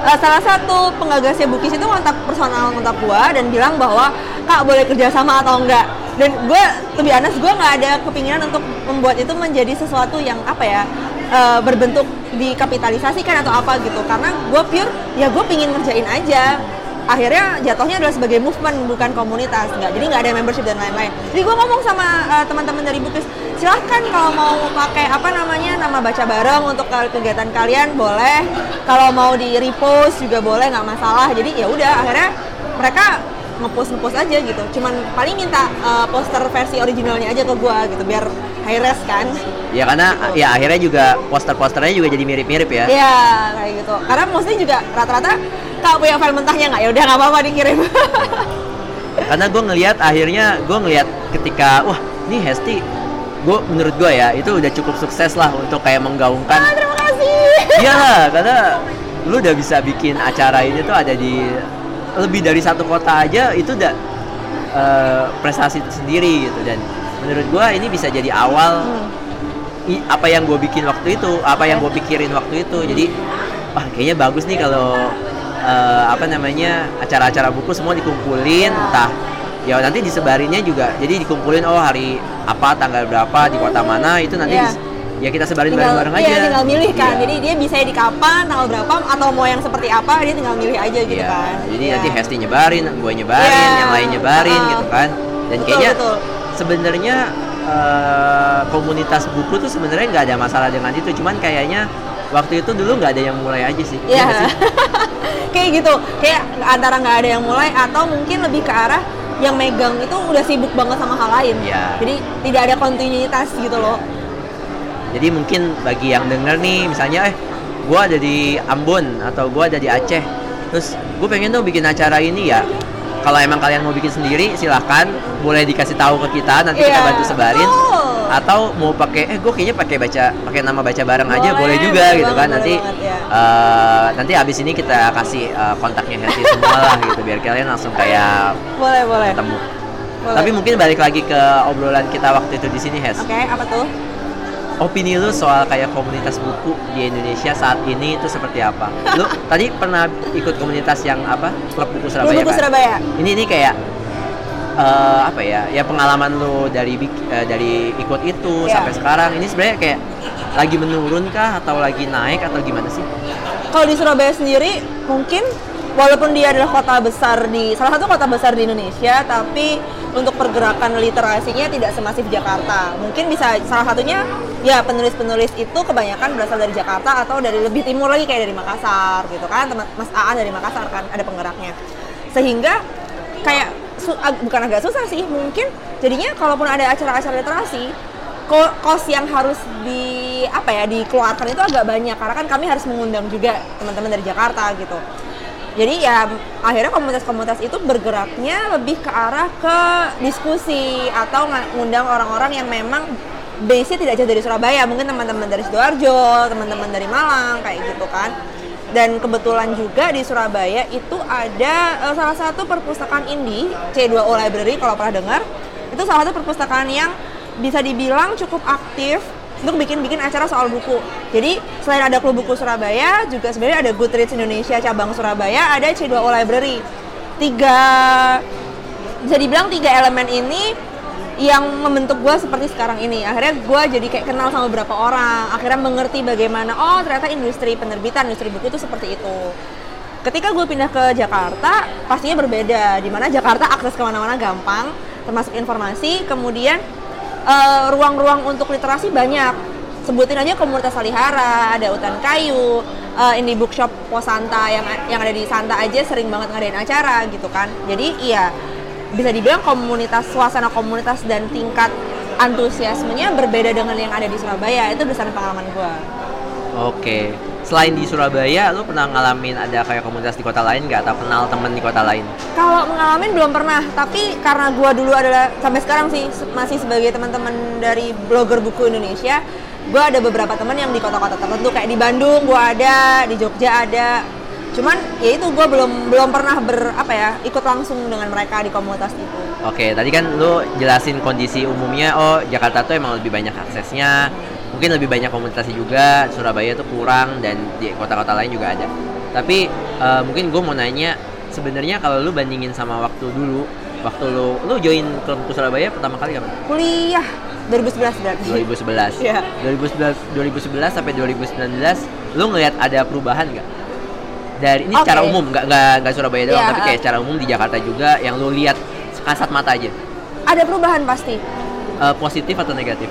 uh, salah satu penggagasnya Bukis itu kontak personal kontak gua dan bilang bahwa kak boleh kerja sama atau enggak. Dan gue, lebih honest, gue nggak ada kepinginan untuk membuat itu menjadi sesuatu yang apa ya uh, berbentuk dikapitalisasikan atau apa gitu. Karena gue pure, ya gue pingin ngerjain aja. Akhirnya jatuhnya adalah sebagai movement bukan komunitas, nggak. Jadi nggak ada membership dan lain-lain. Jadi gue ngomong sama uh, teman-teman dari Bukis, silahkan kalau mau pakai apa namanya nama baca bareng untuk ke- kegiatan kalian boleh kalau mau di repost juga boleh nggak masalah jadi ya udah akhirnya mereka ngepost ngepost aja gitu cuman paling minta uh, poster versi originalnya aja ke gua gitu biar high res kan Ya karena ya akhirnya juga poster-posternya juga jadi mirip-mirip ya. ya kayak gitu karena mostly juga rata-rata kak punya file mentahnya nggak? Ya udah nggak apa-apa dikirim. Karena gue ngelihat akhirnya gue ngelihat ketika wah ini Hesti gue menurut gue ya itu udah cukup sukses lah untuk kayak menggaungkan. Ah, terima kasih. Iya karena lu udah bisa bikin acara ini tuh ada di lebih dari satu kota aja itu udah eh, prestasi sendiri gitu. Dan menurut gua ini bisa jadi awal Hmm. i- apa yang gue bikin waktu itu, apa yang gue pikirin waktu itu. Jadi wah kayaknya bagus nih kalau eh, apa namanya acara-acara buku semua dikumpulin, entah ya nanti disebarinnya juga. Jadi dikumpulin oh hari apa tanggal berapa di kota mana itu nanti dis- ya kita sebarin tinggal bareng-bareng aja. iya, tinggal milih kan Iya. jadi dia bisa di kapan tanggal berapa atau mau yang seperti apa dia tinggal milih aja gitu Iya, kan Jadi Iya. nanti Hesti nyebarin, gue nyebarin, Iya. yang lain nyebarin Uh-uh. gitu kan. Dan Betul, kayaknya sebenarnya eh, komunitas buku tuh sebenarnya nggak ada masalah dengan itu. Cuman kayaknya waktu itu dulu nggak ada yang mulai aja sih. Iya. sih? kayak gitu. Kayak antara nggak ada yang mulai atau mungkin lebih ke arah yang megang itu udah sibuk banget sama hal lain. Iya. Jadi tidak ada kontinuitas gitu loh. Jadi mungkin bagi yang denger nih, misalnya eh gue ada di Ambon atau gue ada di Aceh, terus gue pengen tuh bikin acara ini ya. Kalau emang kalian mau bikin sendiri, silahkan boleh dikasih tahu ke kita, nanti kita Iya, bantu sebarin. betul. Atau mau pakai, eh gue kayaknya pakai baca, pakai nama baca bareng aja, Boleh, boleh juga boleh gitu kan. boleh Nanti banget, ya. eh, nanti abis ini kita kasih eh, kontaknya Hesti semua lah gitu, biar kalian langsung kayak Boleh, boleh. ketemu. Boleh. Tapi mungkin balik lagi ke obrolan kita waktu itu di sini, Hes Oke, apa tuh? opini lu soal kayak komunitas buku di Indonesia saat ini itu seperti apa? Lu tadi pernah ikut komunitas yang apa? Klub buku Surabaya Buku kan? Surabaya. Ini ini kayak eh, apa ya ya pengalaman lu dari eh, dari ikut itu Iya. sampai sekarang ini sebenarnya kayak lagi menurun kah atau lagi naik atau gimana sih? Kalau di Surabaya sendiri mungkin walaupun dia adalah kota besar di salah satu kota besar di Indonesia, tapi untuk pergerakan literasinya tidak semasif Jakarta. Mungkin bisa salah satunya ya penulis-penulis itu kebanyakan berasal dari Jakarta atau dari lebih timur lagi kayak dari Makassar gitu kan. Teman Mas Aan dari Makassar kan ada penggeraknya. Sehingga kayak ag- bukan agak susah sih, mungkin jadinya kalaupun ada acara-acara literasi ko- kos yang harus di apa ya dikeluarkan itu agak banyak karena kan kami harus mengundang juga teman-teman dari Jakarta gitu. Jadi ya akhirnya komunitas-komunitas itu bergeraknya lebih ke arah ke diskusi atau nga- ngundang orang-orang yang memang base-nya tidak jauh dari Surabaya, mungkin teman-teman dari Sidoarjo, teman-teman dari Malang kayak gitu kan. Dan kebetulan juga di Surabaya itu ada eh, salah satu perpustakaan indie C2O Library kalau pernah dengar. Itu salah satu perpustakaan yang bisa dibilang cukup aktif untuk bikin-bikin acara soal buku. Jadi selain ada klub buku Surabaya, juga sebenarnya ada Goodreads Indonesia cabang Surabaya, ada C2O Library. Tiga bisa dibilang tiga elemen ini yang membentuk gue seperti sekarang ini. Akhirnya gue jadi kayak kenal sama beberapa orang. Akhirnya mengerti bagaimana oh ternyata industri penerbitan, industri buku itu seperti itu. Ketika gue pindah ke Jakarta, pastinya berbeda. Di mana Jakarta akses ke mana-mana gampang, termasuk informasi. Kemudian eh, ruang-ruang untuk literasi banyak. Sebutin aja komunitas Salihara, ada Hutan Kayu, eh, Indie Bookshop Posanta yang yang ada di Santa aja sering banget ngadain acara gitu kan. Jadi iya bisa dibilang komunitas suasana komunitas dan tingkat antusiasmenya berbeda dengan yang ada di Surabaya itu berdasarkan pengalaman gue. Oke. Selain di Surabaya, lu pernah ngalamin ada kayak komunitas di kota lain nggak atau kenal temen di kota lain? Kalau mengalami belum pernah, tapi karena gua dulu adalah sampai sekarang sih masih sebagai teman-teman dari blogger buku Indonesia, gua ada beberapa teman yang di kota-kota tertentu kayak di Bandung gua ada, di Jogja ada. Cuman ya itu gua belum belum pernah ber apa ya ikut langsung dengan mereka di komunitas itu. Oke, tadi kan lu jelasin kondisi umumnya, oh Jakarta tuh emang lebih banyak aksesnya, mungkin lebih banyak komunikasi juga, Surabaya tuh kurang dan di kota-kota lain juga ada. Tapi eh, mungkin gue mau nanya, sebenarnya kalau lu bandingin sama waktu dulu, waktu lu lu join klub Surabaya pertama kali kapan? Kuliah 2011 berarti. 2011. Iya. 2011 2011 sampai 2019 lu ngelihat ada perubahan nggak? Dari ini secara Oke. umum, nggak nggak nggak Surabaya doang, Iya, tapi kayak secara umum di Jakarta juga yang lu lihat kasat mata aja. Ada perubahan pasti. Eh, positif atau negatif?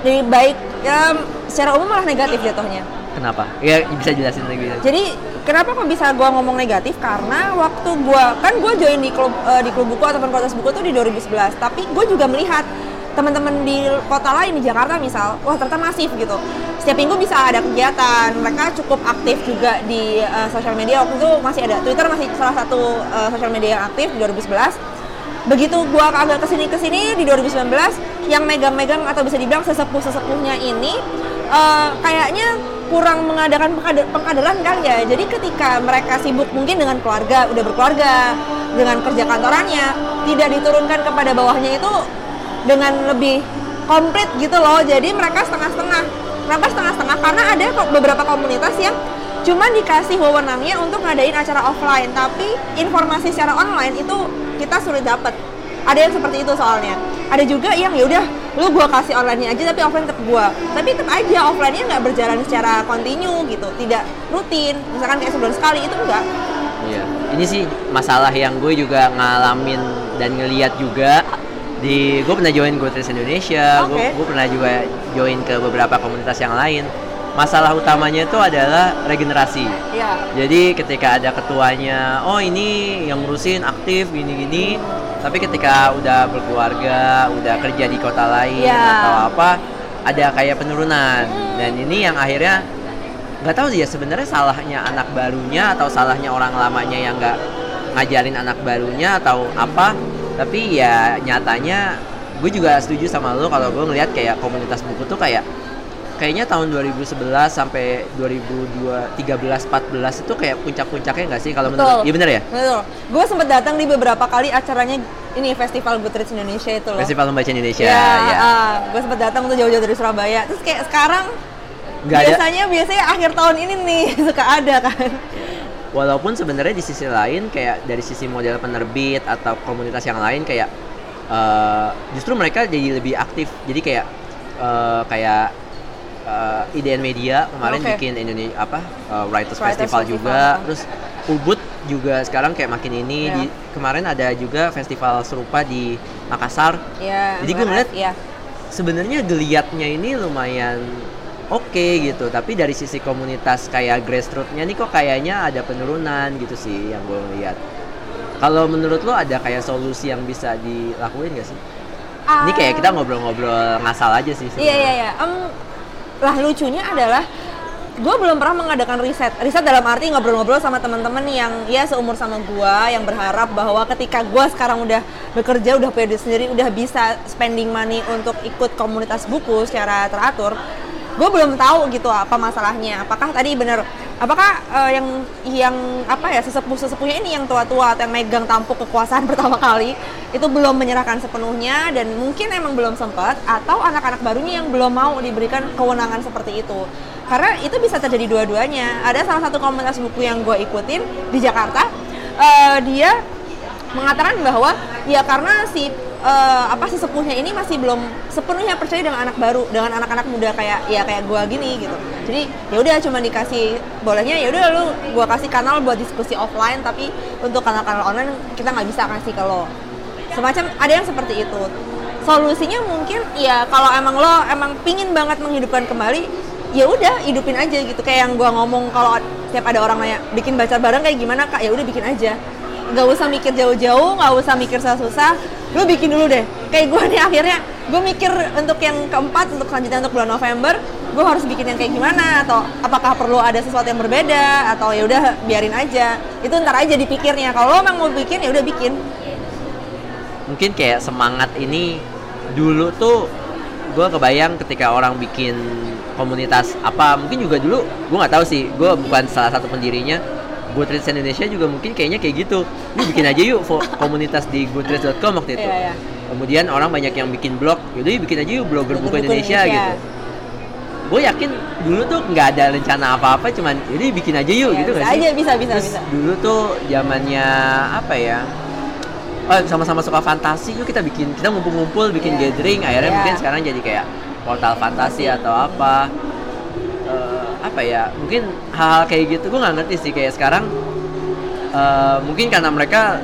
Jadi baik ya secara umum malah negatif jatuhnya. Kenapa? Ya bisa jelasin lagi. Jadi kenapa kok bisa gua ngomong negatif? Karena waktu gua kan gua join di klub eh, di klub buku ataupun kontes buku tuh di 2011. Tapi gue juga melihat teman-teman di kota lain di Jakarta misal, wah ternyata masif gitu. Setiap minggu bisa ada kegiatan. Mereka cukup aktif juga di eh, sosial media. Waktu itu masih ada Twitter masih salah satu eh, sosial media yang aktif di 2011 begitu gua agak ke sini ke sini di 2019 yang megang-megang atau bisa dibilang sesepuh sesepuhnya ini eh, kayaknya kurang mengadakan pengkaderan kali ya jadi ketika mereka sibuk mungkin dengan keluarga udah berkeluarga dengan kerja kantorannya tidak diturunkan kepada bawahnya itu dengan lebih komplit gitu loh. Jadi mereka setengah-setengah. Kenapa setengah-setengah? Karena ada beberapa komunitas yang cuma dikasih wewenangnya untuk ngadain acara offline. Tapi informasi secara online itu kita sulit dapat ada yang seperti itu soalnya. Ada juga yang ya udah lu gua kasih online aja tapi offline tetap gua. Tapi tetap aja offline-nya nggak berjalan secara kontinu gitu. Tidak rutin. Misalkan kayak sebulan sekali itu enggak Iya. Ini sih masalah yang gue juga ngalamin dan ngeliat juga di gue pernah join Goodreads Indonesia, Oke. gue pernah juga join ke beberapa komunitas yang lain. Masalah utamanya itu adalah regenerasi. ya Jadi ketika ada ketuanya, oh ini yang ngurusin aktif gini-gini, tapi ketika udah berkeluarga, udah kerja di kota lain Iya. atau apa, ada kayak penurunan. Dan ini yang akhirnya nggak tahu sih ya sebenarnya salahnya anak barunya atau salahnya orang lamanya yang nggak ngajarin anak barunya atau apa. Tapi ya nyatanya gue juga setuju sama lo kalau gue ngelihat kayak komunitas buku tuh kayak kayaknya tahun 2011 sampai 2013 14 itu kayak puncak-puncaknya nggak sih kalau menurut. Iya bener ya? betul. Gue sempat datang di beberapa kali acaranya ini festival Goodreads Indonesia itu loh. Festival Membaca Indonesia ya, ya. gue sempat datang tuh jauh-jauh dari Surabaya. Terus kayak sekarang ada? biasanya biasanya akhir tahun ini nih suka ada kan walaupun sebenarnya di sisi lain kayak dari sisi model penerbit atau komunitas yang lain kayak eh, justru mereka jadi lebih aktif jadi kayak eh, kayak eh, IDN Media kemarin Oke. bikin Indonesia apa eh, Writers, Writers Festival, Festival. juga terus Ubud juga sekarang kayak makin ini Iya. di kemarin ada juga festival serupa di Makassar ya Jadi gue ngeliat ya sebenarnya geliatnya ini lumayan oke gitu tapi dari sisi komunitas kayak grassrootsnya nih kok kayaknya ada penurunan gitu sih yang gue lihat kalau menurut lo ada kayak solusi yang bisa dilakuin gak sih ini kayak kita ngobrol-ngobrol ngasal aja sih Iya sebenarnya. iya iya. Em, lah lucunya adalah gue belum pernah mengadakan riset. Riset dalam arti ngobrol-ngobrol sama teman-teman yang ya seumur sama gue yang berharap bahwa ketika gue sekarang udah bekerja, udah duit sendiri, udah bisa spending money untuk ikut komunitas buku secara teratur. Gue belum tahu gitu apa masalahnya. Apakah tadi bener apakah eh, yang yang apa ya sesepuh sesepuhnya ini yang tua-tua atau yang megang tampuk kekuasaan pertama kali itu belum menyerahkan sepenuhnya dan mungkin emang belum sempat atau anak-anak barunya yang belum mau diberikan kewenangan seperti itu karena itu bisa terjadi dua-duanya ada salah satu komunitas buku yang gue ikutin di Jakarta eh, dia mengatakan bahwa ya karena si eh, apa si sepuhnya ini masih belum sepenuhnya percaya dengan anak baru dengan anak-anak muda kayak ya kayak gua gini gitu. Jadi ya udah cuma dikasih bolehnya ya udah lu gua kasih kanal buat diskusi offline tapi untuk kanal-kanal online kita nggak bisa kasih ke lo semacam ada yang seperti itu. Solusinya mungkin ya kalau emang lo emang pingin banget menghidupkan kembali ya udah hidupin aja gitu. Kayak yang gua ngomong kalau tiap ada orang nanya bikin baca bareng kayak gimana kak? Ya udah bikin aja nggak usah mikir jauh-jauh nggak usah mikir susah-susah. Lu bikin dulu deh. Kayak gue nih akhirnya gue mikir untuk yang keempat untuk selanjutnya untuk bulan November gue harus bikin yang kayak gimana? Atau apakah perlu ada sesuatu yang berbeda? Atau ya udah biarin aja. Itu ntar aja dipikirnya. Kalau lo emang mau bikin ya udah bikin. Mungkin kayak semangat ini dulu tuh gue kebayang ketika orang bikin komunitas apa. Mungkin juga dulu gue nggak tahu sih. Gue bukan salah satu pendirinya Goodreads Indonesia juga mungkin kayaknya kayak gitu Yuk bikin aja yuk komunitas di goodreads.com waktu itu Iya, iya. kemudian orang banyak yang bikin blog yaudah yuk bikin aja yuk blogger buku buku Indonesia, Indonesia. gitu gue yakin dulu tuh nggak ada rencana apa-apa cuman yuk bikin aja yuk Ya, gitu sih aja bisa bisa Terus bisa dulu tuh zamannya apa ya? Oh, sama-sama suka fantasi, yuk kita bikin, kita ngumpul-ngumpul bikin Iya. gathering. Akhirnya Iya. mungkin sekarang jadi kayak portal fantasi atau apa? Apa ya? Mungkin hal-hal kayak gitu gue nggak ngerti sih kayak sekarang. eh, mungkin karena mereka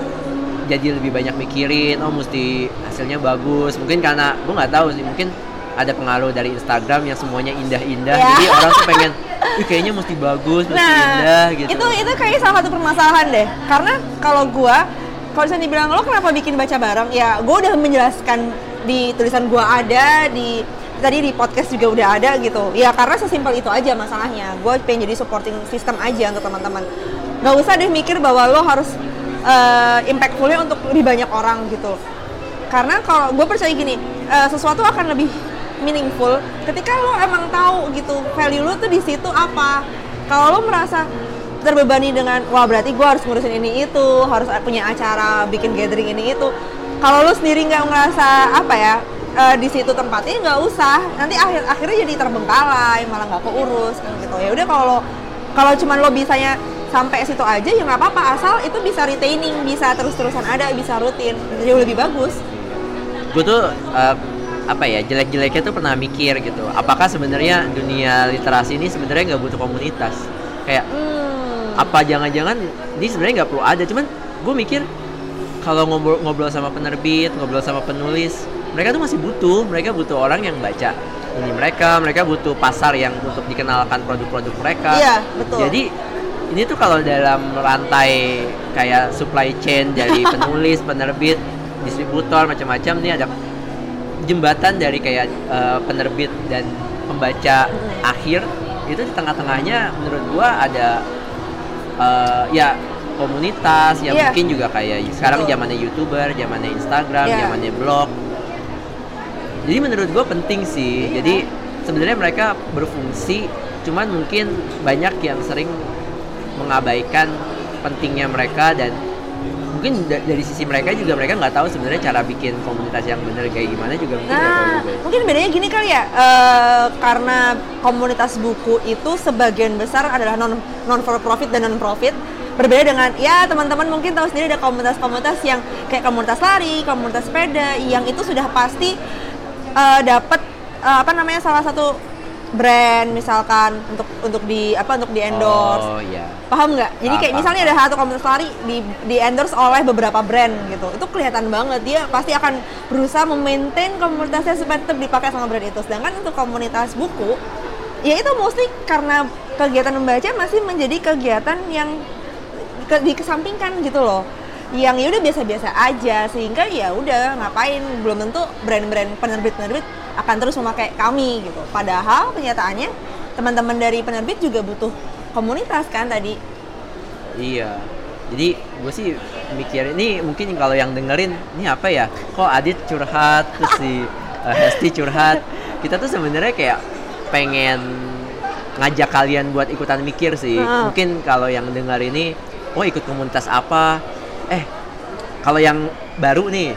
jadi lebih banyak mikirin, oh mesti hasilnya bagus. Mungkin karena gue nggak tahu sih, mungkin ada pengaruh dari Instagram yang semuanya indah-indah. Iya. Jadi orang tuh pengen, Ih, kayaknya mesti bagus, mesti Nah, indah gitu. itu itu kayak salah satu permasalahan deh. Karena kalau gua kalau misalnya dibilang lo kenapa bikin baca bareng, ya gua udah menjelaskan di tulisan gua ada di tadi di podcast juga udah ada gitu. Ya karena sesimpel itu aja masalahnya. Gue pengen jadi supporting system aja untuk teman-teman. Gak usah deh mikir bahwa lo harus eh, impactfulnya untuk lebih banyak orang gitu. Karena kalau gue percaya gini, eh, sesuatu akan lebih meaningful ketika lo emang tahu gitu value lo tuh di situ apa. Kalau lo merasa terbebani dengan wah berarti gue harus ngurusin ini itu, harus punya acara, bikin gathering ini itu. Kalau lo sendiri nggak ngerasa apa ya eh, di situ tempatnya nggak usah. Nanti akhir akhirnya jadi terbengkalai, malah nggak keurus kan gitu. Ya udah kalau kalau cuman lo bisanya sampai situ aja ya nggak apa-apa asal itu bisa retaining, bisa terus-terusan ada, bisa rutin, jauh lebih bagus. gue tuh eh, apa ya jelek-jeleknya tuh pernah mikir gitu apakah sebenarnya dunia literasi ini sebenarnya nggak butuh komunitas kayak Hmm. apa jangan-jangan ini sebenarnya nggak perlu ada cuman gue mikir kalau ngobrol ngobrol sama penerbit ngobrol sama penulis mereka tuh masih butuh mereka butuh orang yang baca ini mereka mereka butuh pasar yang untuk dikenalkan produk-produk mereka Iya, betul. jadi ini tuh kalau dalam rantai kayak supply chain dari penulis penerbit distributor macam-macam nih ada jembatan dari kayak eh, penerbit dan pembaca Hmm. akhir itu di tengah-tengahnya menurut gua ada eh, ya komunitas ya Iya. mungkin juga kayak sekarang zamannya youtuber zamannya instagram Iya. zamannya blog jadi menurut gua penting sih Iya. jadi sebenarnya mereka berfungsi cuman mungkin banyak yang sering mengabaikan pentingnya mereka dan mungkin da- dari sisi mereka juga mereka nggak tahu sebenarnya cara bikin komunitas yang bener kayak gimana juga mungkin nggak tahu Nah, juga. mungkin bedanya gini kali ya, eh, karena komunitas buku itu sebagian besar adalah non non for profit dan non profit. berbeda dengan ya teman-teman mungkin tahu sendiri ada komunitas-komunitas yang kayak komunitas lari komunitas sepeda yang itu sudah pasti uh, dapat uh, apa namanya salah satu brand misalkan untuk untuk di apa untuk di endorse. Oh iya. paham nggak? Jadi kayak paham, misalnya ada satu komunitas lari di di endorse oleh beberapa brand gitu. Itu kelihatan banget. Dia pasti akan berusaha memaintain komunitasnya supaya tetap dipakai sama brand itu. Sedangkan untuk komunitas buku ya itu mostly karena kegiatan membaca masih menjadi kegiatan yang ke, dikesampingkan gitu loh yang ya udah biasa-biasa aja sehingga ya udah ngapain belum tentu brand-brand penerbit-penerbit akan terus memakai kami gitu padahal kenyataannya teman-teman dari penerbit juga butuh komunitas kan tadi Iya. Jadi gue sih mikir ini mungkin kalau yang dengerin ini apa ya? Kok Adit curhat terus si eh, Hesti curhat. Kita tuh sebenarnya kayak pengen ngajak kalian buat ikutan mikir sih. Mungkin kalau yang dengar ini, oh ikut komunitas apa? Eh, kalau yang baru nih,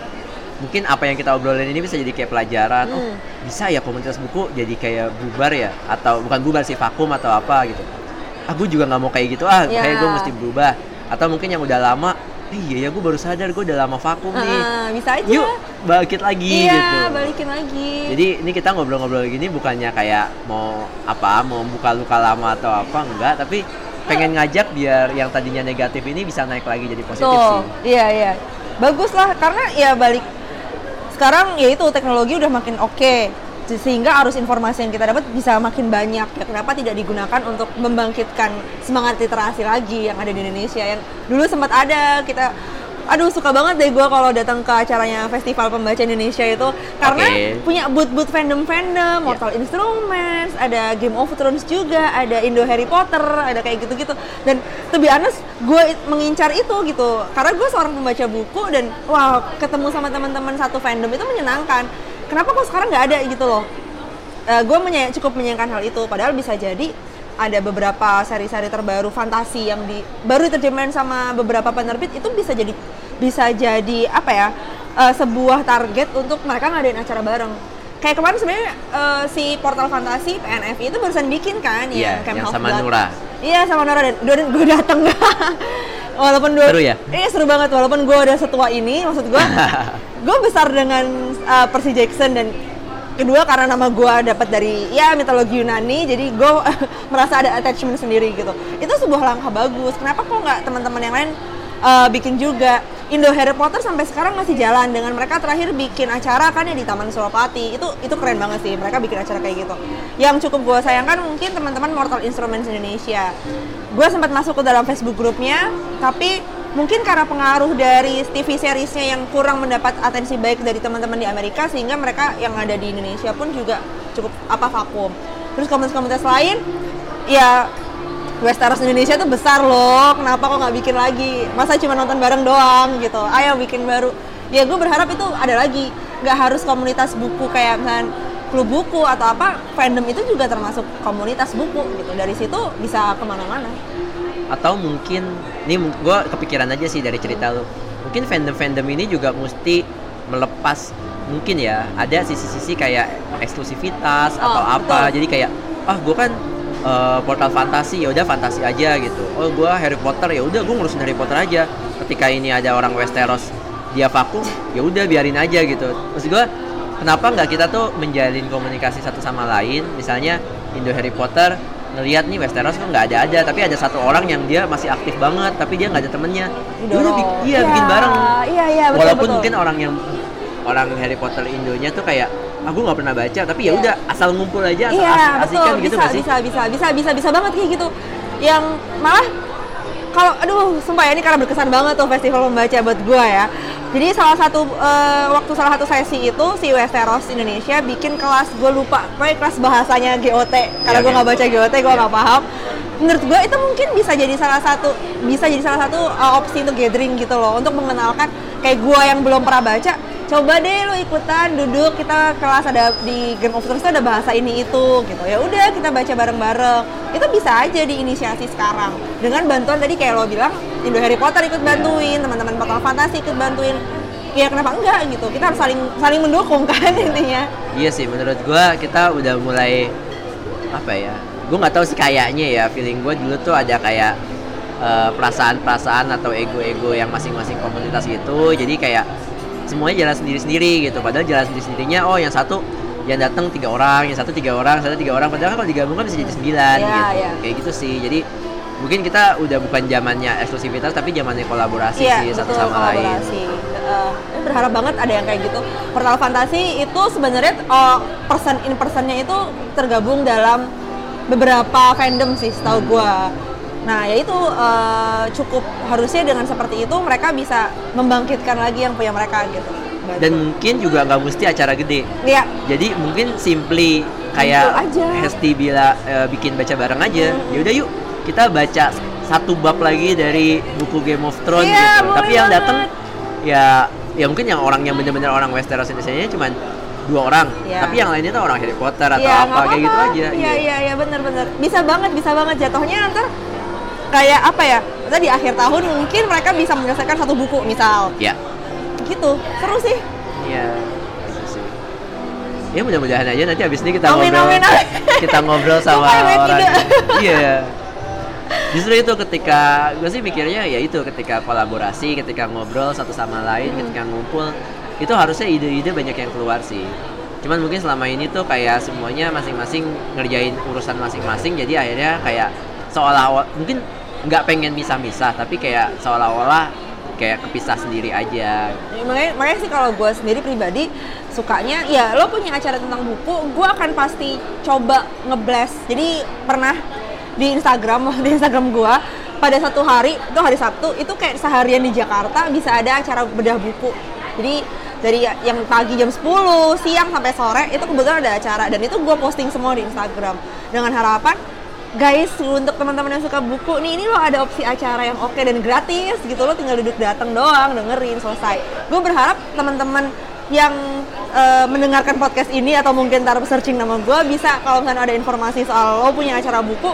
mungkin apa yang kita obrolin ini bisa jadi kayak pelajaran. Oh, Hmm. bisa ya komunitas buku jadi kayak bubar ya? Atau bukan bubar sih vakum atau apa gitu? Aku juga nggak mau kayak gitu ah, Ya. kayak gue mesti berubah. Atau mungkin yang udah lama, eh, iya ya gue baru sadar gue udah lama vakum nih. Ah, bisa aja Yuk bangkit lagi iya gitu. balikin lagi Jadi ini kita ngobrol-ngobrol gini bukannya kayak mau apa, mau buka luka lama atau apa enggak, tapi pengen ngajak biar yang tadinya negatif ini bisa naik lagi jadi positif Tuh, sih. iya iya. Bagus lah karena ya balik sekarang ya itu teknologi udah makin oke sehingga arus informasi yang kita dapat bisa makin banyak ya kenapa tidak digunakan untuk membangkitkan semangat literasi lagi yang ada di Indonesia yang dulu sempat ada kita aduh suka banget deh gue kalau datang ke acaranya festival pembaca Indonesia itu karena Oke. punya booth-booth fandom-fandom, Mortal Instruments, ada Game of Thrones juga, ada Indo Harry Potter, ada kayak gitu-gitu. Dan to be honest, gue mengincar itu gitu. Karena gue seorang pembaca buku dan wah ketemu sama teman-teman satu fandom itu menyenangkan. Kenapa kok sekarang nggak ada gitu loh? gue cukup menyayangkan hal itu. Padahal bisa jadi ada beberapa seri-seri terbaru fantasi yang di baru diterjemahin sama beberapa penerbit itu bisa jadi bisa jadi apa ya eh, sebuah target untuk mereka ngadain acara bareng kayak kemarin sebenarnya eh, si portal fantasi PNFI itu barusan bikin kan Iya, Camp yang sama Blood. Nura. iya sama Nora dan gue dateng walaupun dua Seru ya? iya seru banget walaupun gue udah setua ini maksud gue gue besar dengan uh, Percy Jackson dan kedua karena nama gue dapat dari ya mitologi Yunani jadi gue merasa ada attachment sendiri gitu itu sebuah langkah bagus kenapa kok nggak teman-teman yang lain uh, bikin juga. Indo Harry Potter sampai sekarang masih jalan. Dengan mereka terakhir bikin acara kan ya di Taman Suropati. Itu itu keren banget sih mereka bikin acara kayak gitu. Yang cukup gue sayangkan mungkin teman-teman Mortal Instruments Indonesia. Gue sempat masuk ke dalam Facebook grupnya tapi mungkin karena pengaruh dari TV seriesnya yang kurang mendapat atensi baik dari teman-teman di Amerika sehingga mereka yang ada di Indonesia pun juga cukup apa vakum. Terus komunitas-komunitas lain ya Westeros Indonesia tuh besar loh. Kenapa kok nggak bikin lagi? Masa cuma nonton bareng doang gitu. Ayo bikin baru. Ya gue berharap itu ada lagi. Nggak harus komunitas buku kayak misalnya klub buku atau apa fandom itu juga termasuk komunitas buku gitu. Dari situ bisa ke mana-mana. Atau mungkin ini gue kepikiran aja sih dari cerita lu. Mungkin fandom-fandom ini juga mesti melepas. Mungkin ya ada sisi-sisi kayak eksklusivitas atau Oh, apa. betul. Jadi kayak ah gue kan eh, portal fantasi ya udah fantasi aja gitu. Oh gue Harry Potter ya udah gue ngurusin Harry Potter aja. Ketika ini ada orang Westeros dia vakum ya udah biarin aja gitu. Maksud gue kenapa nggak kita tuh menjalin komunikasi satu sama lain misalnya Indo Harry Potter ngelihat nih Westeros kok nggak ada ada tapi ada satu orang yang dia masih aktif banget tapi dia nggak ada temennya Ya udah, bik- iya bikin bareng iya iya betul walaupun betul. mungkin orang yang orang Harry Potter Indonya tuh kayak aku nggak pernah baca tapi ya Iya. udah asal ngumpul aja asal iya asik-asikan betul. gitu bisa sih? bisa bisa bisa bisa bisa banget kayak gitu. Yang malah kalau aduh sumpah ya ini karena berkesan banget tuh festival membaca buat gua ya. Jadi salah satu eh, waktu salah satu sesi itu si Westeros Indonesia bikin kelas gue lupa pokoknya kelas bahasanya GOT karena Iya, gue iya. nggak baca GOT gue nggak paham. Menurut gue itu mungkin bisa jadi salah satu bisa jadi salah satu uh, opsi untuk gathering gitu loh. Untuk mengenalkan kayak gue yang belum pernah baca coba deh lo ikutan duduk kita kelas ada di Game of Thrones ada bahasa ini itu gitu. Ya udah kita baca bareng-bareng. Itu bisa aja diinisiasi sekarang. Dengan bantuan tadi kayak lo bilang Indo Harry Potter ikut bantuin teman-teman Portal Fantasi ikut bantuin. Ya kenapa enggak gitu. Kita harus saling saling mendukung kan intinya. Iya sih menurut gua kita udah mulai apa ya gue nggak tahu sih kayaknya ya feeling gue dulu tuh ada kayak eh, perasaan-perasaan atau ego-ego yang masing-masing komunitas itu jadi kayak semuanya jalan sendiri-sendiri gitu padahal jalan sendiri-sendirinya oh yang satu yang datang tiga orang yang satu tiga orang satu tiga orang padahal kan kalau digabungkan bisa jadi sembilan Iya, gitu iya. kayak gitu sih jadi mungkin kita udah bukan zamannya eksklusivitas tapi zamannya kolaborasi Iya, sih satu betul, sama lain kolaborasi. Eh, berharap banget ada yang kayak gitu. Portal Fantasi itu sebenarnya oh, person in personnya itu tergabung dalam beberapa fandom sih, setahu gua. Nah, ya itu eh, cukup harusnya dengan seperti itu mereka bisa membangkitkan lagi yang punya mereka gitu. dan mungkin juga nggak mesti acara gede ya, jadi mungkin simply kayak Ngumpul aja. Hesti bila eh, bikin baca bareng aja Hmm. ya udah yuk kita baca satu bab lagi dari buku Game of Thrones Iya, gitu tapi yang datang ya ya mungkin yang orang yang bener-bener orang Westeros Indonesia cuma dua orang Iya. tapi yang lainnya tuh orang Harry Potter atau Iya, apa nggak kayak gitu aja Iya iya iya benar-benar. Bisa banget bisa banget jatuhnya ntar kayak apa ya? Ntar di akhir tahun mungkin mereka bisa menyelesaikan satu buku misal. ya Gitu. Seru sih. Iya, gitu sih. Ya mudah-mudahan aja nanti abis ini kita Amin, ngobrol amin, amin. kita ngobrol sama banyak orang. ide. Iya. Justru itu ketika gue sih mikirnya ya itu ketika kolaborasi, ketika ngobrol satu sama lain, Hmm. ketika ngumpul itu harusnya ide-ide banyak yang keluar sih. Cuman mungkin selama ini tuh kayak semuanya masing-masing ngerjain urusan masing-masing jadi akhirnya kayak seolah-olah mungkin nggak pengen misah-misah tapi kayak seolah-olah kayak kepisah sendiri aja. Ya, makanya, makanya sih kalau gue sendiri pribadi sukanya ya lo punya acara tentang buku gue akan pasti coba ngeblast. Jadi pernah di Instagram di Instagram gue pada satu hari itu hari Sabtu itu kayak seharian di Jakarta bisa ada acara bedah buku. Jadi dari yang pagi jam 10 siang sampai sore itu kebetulan ada acara. Dan itu gue posting semua di Instagram. Dengan harapan guys untuk teman-teman yang suka buku nih ini lo ada opsi acara yang oke dan gratis gitu lo tinggal duduk datang doang dengerin selesai. Gue berharap teman-teman yang eh, mendengarkan podcast ini atau mungkin taruh searching nama gue bisa kalau misalnya ada informasi soal lo punya acara buku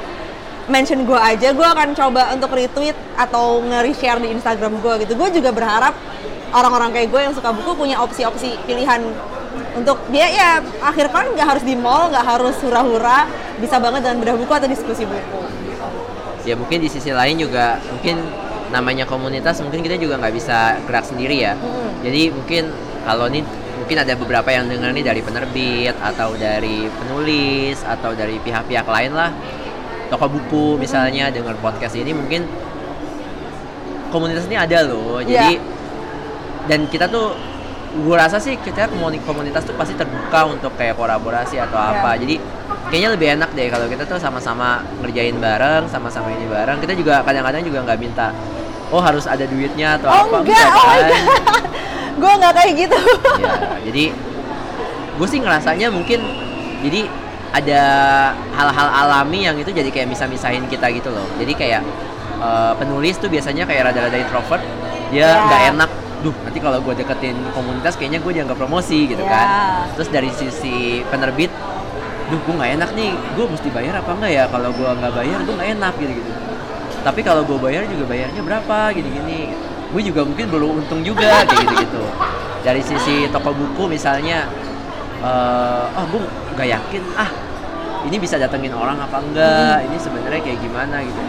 mention gue aja. Gue akan coba untuk retweet atau nge-reshare di Instagram gue gitu. Gue juga berharap orang-orang kayak gue yang suka buku punya opsi-opsi pilihan untuk dia ya akhir kan nggak harus di mall nggak harus hura-hura. Bisa banget dengan bedah buku atau diskusi buku. Ya mungkin di sisi lain juga mungkin namanya komunitas mungkin kita juga nggak bisa gerak sendiri ya. Mm. jadi mungkin kalau ini mungkin ada beberapa yang denger nih dari penerbit atau dari penulis atau dari pihak-pihak lain lah. Toko buku misalnya dengar podcast ini mungkin komunitas ini ada loh. Jadi dan kita tuh gue rasa sih kita komuni- komunitas tuh pasti terbuka untuk kayak kolaborasi atau Iya. apa. Jadi kayaknya lebih enak deh kalau kita tuh sama-sama ngerjain bareng sama-sama ini bareng. Kita juga kadang-kadang juga nggak minta oh harus ada duitnya atau oh apa. enggak. Oh my kan? god gue nggak kayak gitu. Ya jadi gue sih ngerasanya mungkin jadi ada hal-hal alami yang itu jadi kayak misah-misahin kita gitu loh. Jadi kayak eh, penulis tuh biasanya kayak rada-rada introvert. Dia Ya. nggak enak duh nanti kalau gue deketin komunitas kayaknya gue dianggap promosi gitu Ya. kan. Terus dari sisi penerbit duh gue nggak enak nih. Gue mesti bayar apa enggak ya? Kalau gue nggak bayar gue nggak enak gitu gitu. Tapi kalau gue bayar juga bayarnya berapa? Gini-gini. Gue juga mungkin belum untung juga kayak gitu-gitu. Dari sisi toko buku misalnya eh oh gue nggak yakin. Ah ini bisa datengin orang apa enggak ini sebenarnya kayak gimana? Gitu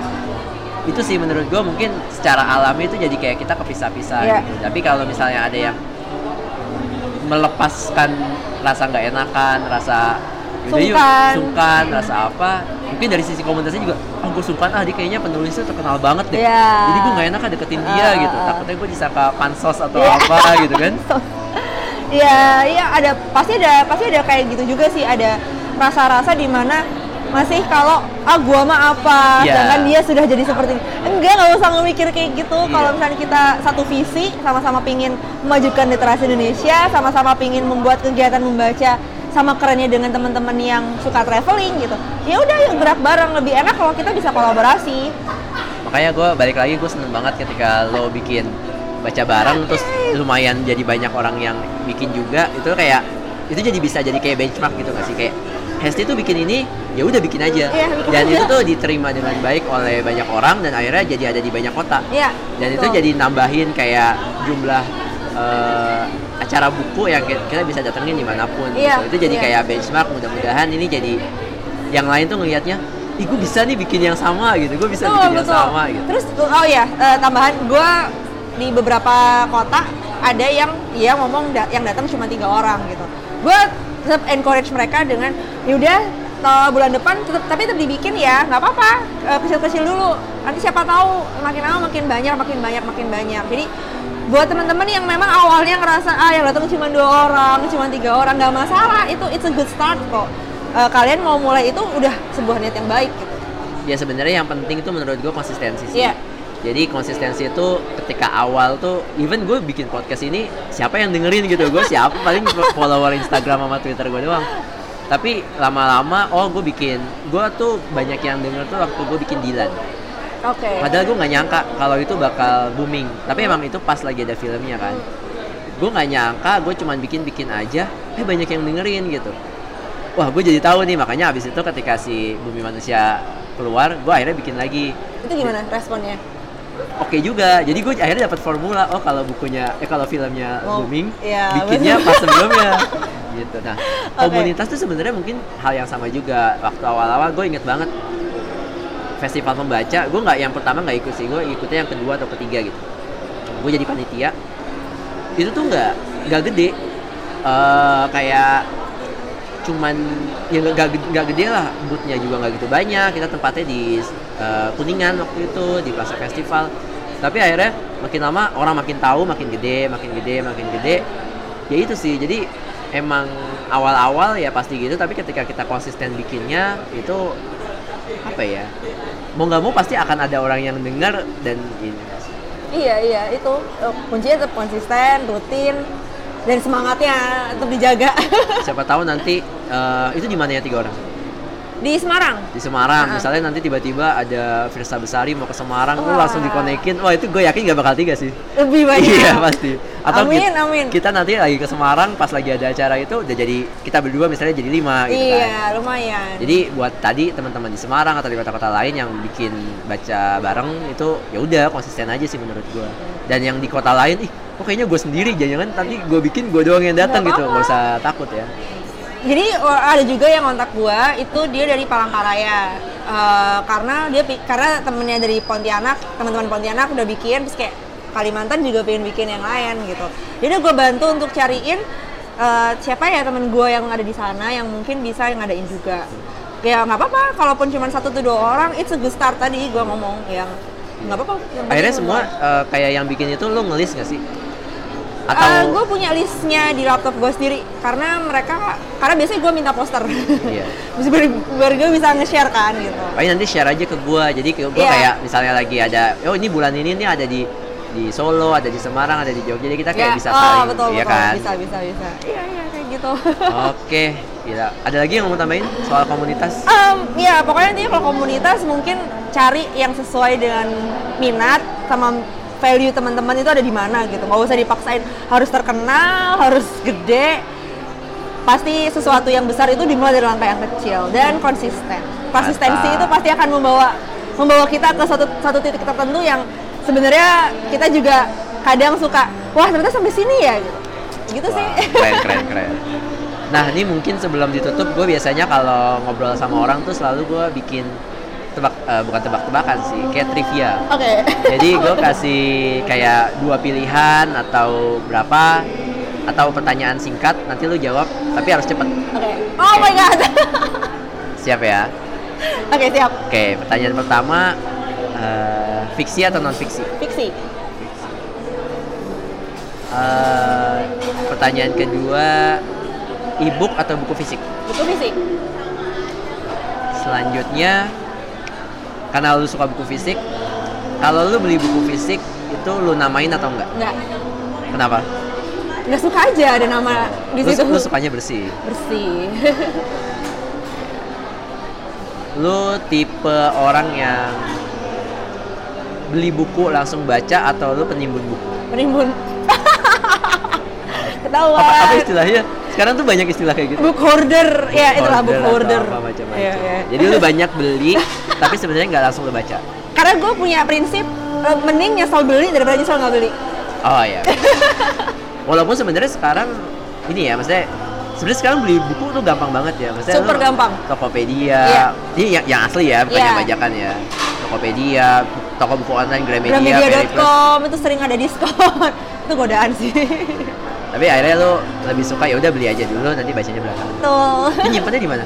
itu sih menurut gue mungkin secara alami itu jadi kayak kita kepisah-pisah Iya. gitu tapi kalau misalnya ada yang melepaskan rasa nggak enakan rasa yuk Sungkan. rasa apa mungkin dari sisi komunitasnya juga oh gue sungkan ah dia kayaknya penulisnya terkenal banget deh Iya. jadi gue nggak enak ah deketin dia Ah, gitu ah, ah. takutnya gue disangka pansos atau Iya. apa gitu kan Iya, iya ada pasti ada pasti ada kayak gitu juga sih ada rasa-rasa di mana masih kalau ah gua mah apa, Iya. sedangkan dia sudah jadi seperti ini. Enggak, nggak usah ngemikir kayak gitu. Iya. Kalau misalnya kita satu visi, sama-sama pingin memajukan literasi Indonesia, sama-sama pingin membuat kegiatan membaca sama kerennya dengan teman-teman yang suka traveling gitu. Ya udah, yuk gerak bareng. Lebih enak kalau kita bisa kolaborasi. makanya gue balik lagi gue seneng banget ketika lo bikin baca bareng terus lumayan jadi banyak orang yang bikin juga itu kayak itu jadi bisa jadi kayak benchmark gitu gak sih kayak Hesti tuh bikin ini ya udah bikin aja Iya, bikin dan aja. itu tuh diterima dengan baik oleh banyak orang dan akhirnya jadi ada di banyak kota Iya. dan itu betul. jadi nambahin kayak jumlah eh, acara buku yang ki- kita bisa datengin di mana pun Iya, gitu. itu jadi iya. kayak benchmark mudah-mudahan ini jadi yang lain tuh ngelihatnya ih gue bisa nih bikin yang sama gitu gue bisa Betul, bikin yang betul. sama gitu Terus oh ya eh, tambahan gue di beberapa kota ada yang dia ngomong da- yang datang cuma tiga orang gitu. Gue tetap encourage mereka dengan yaudah eh, bulan depan tetap tapi tetap dibikin ya nggak apa-apa Eh, kecil-kecil dulu. Nanti siapa tahu makin lama makin banyak makin banyak makin banyak. Jadi buat teman-teman yang memang awalnya ngerasa ah yang datang cuma dua orang cuma tiga orang nggak masalah itu it's a good start kok. Eh, kalian mau mulai itu udah sebuah niat yang baik gitu. Ya sebenarnya yang penting itu menurut gue konsistensi sih. Iya. Jadi konsistensi itu ketika awal tuh even gue bikin podcast ini siapa yang dengerin gitu? Gue siapa? Paling follower Instagram sama Twitter gue doang. Tapi lama-lama oh gue bikin. Gue tuh banyak yang denger tuh waktu gue bikin Dilan. Oke. Padahal gue nggak nyangka kalau itu bakal booming. Tapi emang itu pas lagi ada filmnya kan. Gue nggak nyangka gue cuman bikin bikin aja eh banyak yang dengerin gitu. Wah gue jadi tahu nih makanya abis itu ketika si bumi manusia keluar gue akhirnya bikin lagi. Itu gimana responnya oke juga jadi gue akhirnya dapat formula. Oh kalau bukunya eh kalau filmnya Oh, booming iya, bikinnya betul. pas sebelumnya. Gitu. Nah Oke. komunitas tuh sebenarnya mungkin hal yang sama juga. Waktu awal-awal gue inget banget festival membaca gue nggak yang pertama nggak ikut sih gue ikutnya yang kedua atau ketiga gitu. Gue jadi panitia. Itu tuh nggak nggak gede. Eh, kayak cuman ya nggak nggak- gede lah bootnya juga nggak gitu banyak. Kita tempatnya di eh, kuningan waktu itu di plaza festival. Tapi akhirnya makin lama orang makin tahu makin gede makin gede makin gede. Ya itu sih jadi emang awal-awal ya pasti gitu. Tapi ketika kita konsisten bikinnya itu apa ya mau nggak mau pasti akan ada orang yang dengar dan ini. Iya iya itu eh, kuncinya tetap konsisten, rutin dan semangatnya tetap dijaga siapa tahu nanti eh, itu di mana ya tiga orang di Semarang. di Semarang Ah. misalnya nanti tiba-tiba ada Firsa Besari mau ke Semarang lu langsung dikonekin wah itu gue yakin gak bakal tiga sih Lebih banyak. iya pasti Amin, kita, amin. kita nanti lagi ke Semarang pas lagi ada acara itu udah jadi kita berdua misalnya jadi lima gitu kan Iya lumayan. jadi buat tadi teman-teman di Semarang atau di kota-kota lain yang bikin baca bareng itu ya udah konsisten aja sih menurut gue dan yang di kota lain ih kok kayaknya gue sendiri jangan nanti gue bikin gue doang yang datang Nggak gitu nggak usah takut ya Jadi ada juga yang kontak gua itu dia dari Palangkaraya Eh, karena dia karena temennya dari Pontianak teman-teman Pontianak udah bikin terus kayak Kalimantan juga pengen bikin yang lain gitu. Jadi gue bantu untuk cariin eh, siapa ya temen gue yang ada di sana yang mungkin bisa yang ngadain juga. Ya nggak apa-apa, kalaupun cuma satu atau dua orang, it's a good start tadi gue ngomong yang nggak apa-apa. akhirnya semua eh, kayak yang bikin itu lo ngelis gak sih atau gue punya listnya di laptop gue sendiri karena mereka karena biasanya gue minta poster Iya. Terus biar, gue bisa nge-share kan gitu Paling nanti share aja ke gua. Jadi gue Iya. kayak misalnya lagi ada, oh ini bulan ini nih ada di di Solo, ada di Semarang, ada di Jogja. Jadi kita kayak Ya, bisa oh, saling, betul, iya betul. kan? bisa bisa bisa iya iya kayak gitu Oke, gila. Ada lagi yang mau tambahin soal komunitas? Em, ya pokoknya nanti kalau komunitas mungkin cari yang sesuai dengan minat sama value teman-teman itu ada di mana gitu. Nggak usah dipaksain. Harus terkenal harus gede. Pasti sesuatu yang besar itu dimulai dari langkah yang kecil dan konsisten. Konsistensi itu pasti akan membawa membawa kita ke satu satu titik tertentu yang sebenarnya kita juga kadang suka wah ternyata sampai sini ya gitu. Gitu sih. Keren, keren, keren. Nah, ini mungkin sebelum ditutup, gue biasanya kalau ngobrol sama orang tuh selalu gue bikin tebak, eh, bukan tebak-tebakan sih, kayak trivia. oke Jadi gue kasih kayak dua pilihan atau berapa atau pertanyaan singkat, nanti lu jawab, tapi harus cepet. oke oh my god Siap ya? oke siap Oke, pertanyaan pertama eh, fiksi atau non fiksi? fiksi Eh, pertanyaan kedua e-book atau buku fisik? buku fisik Selanjutnya karena lu suka buku fisik, kalau lu beli buku fisik itu lu namain atau enggak? nggak Kenapa? nggak suka aja ada nama di Lu, situ lu sukanya bersih. bersih Lu tipe orang yang beli buku langsung baca atau lu penimbun buku? penimbun ketahuan Apa, apa istilahnya? Sekarang tuh banyak istilah kayak gitu. book hoarder ya itulah book hoarder apa macam-macam. Iya, iya. Jadi lu banyak beli, tapi sebenarnya nggak langsung lu baca. karena gue punya prinsip eh, mending nyesal beli daripada nyesal nggak beli Oh iya. Walaupun sebenarnya sekarang ini ya, maksudnya sebenarnya sekarang beli buku tuh gampang banget ya Maksudnya Super gampang. Tokopedia Iya. ini yang, yang asli ya bukan Iya. yang bajakan ya Tokopedia toko buku online Gramedia. Gramedia.com itu sering ada diskon. itu godaan sih. tapi akhirnya lu lebih suka ya udah beli aja dulu nanti bacanya belakang Tuh. Ini nyimpannya di mana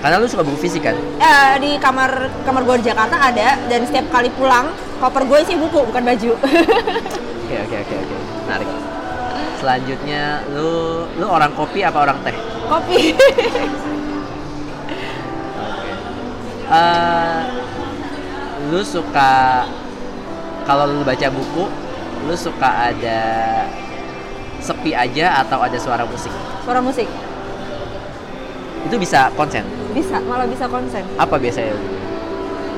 karena lu suka buku fisik kan Eh, di kamar kamar gue di Jakarta ada dan setiap kali pulang koper gue sih buku bukan baju. oke oke oke oke menarik selanjutnya lu lu orang kopi apa orang teh Kopi. Oke. Eh, lu suka kalau lu baca buku, lu suka ada sepi aja atau ada suara musik? Suara musik. Itu bisa konsen. Bisa, malah bisa konsen. Apa biasanya?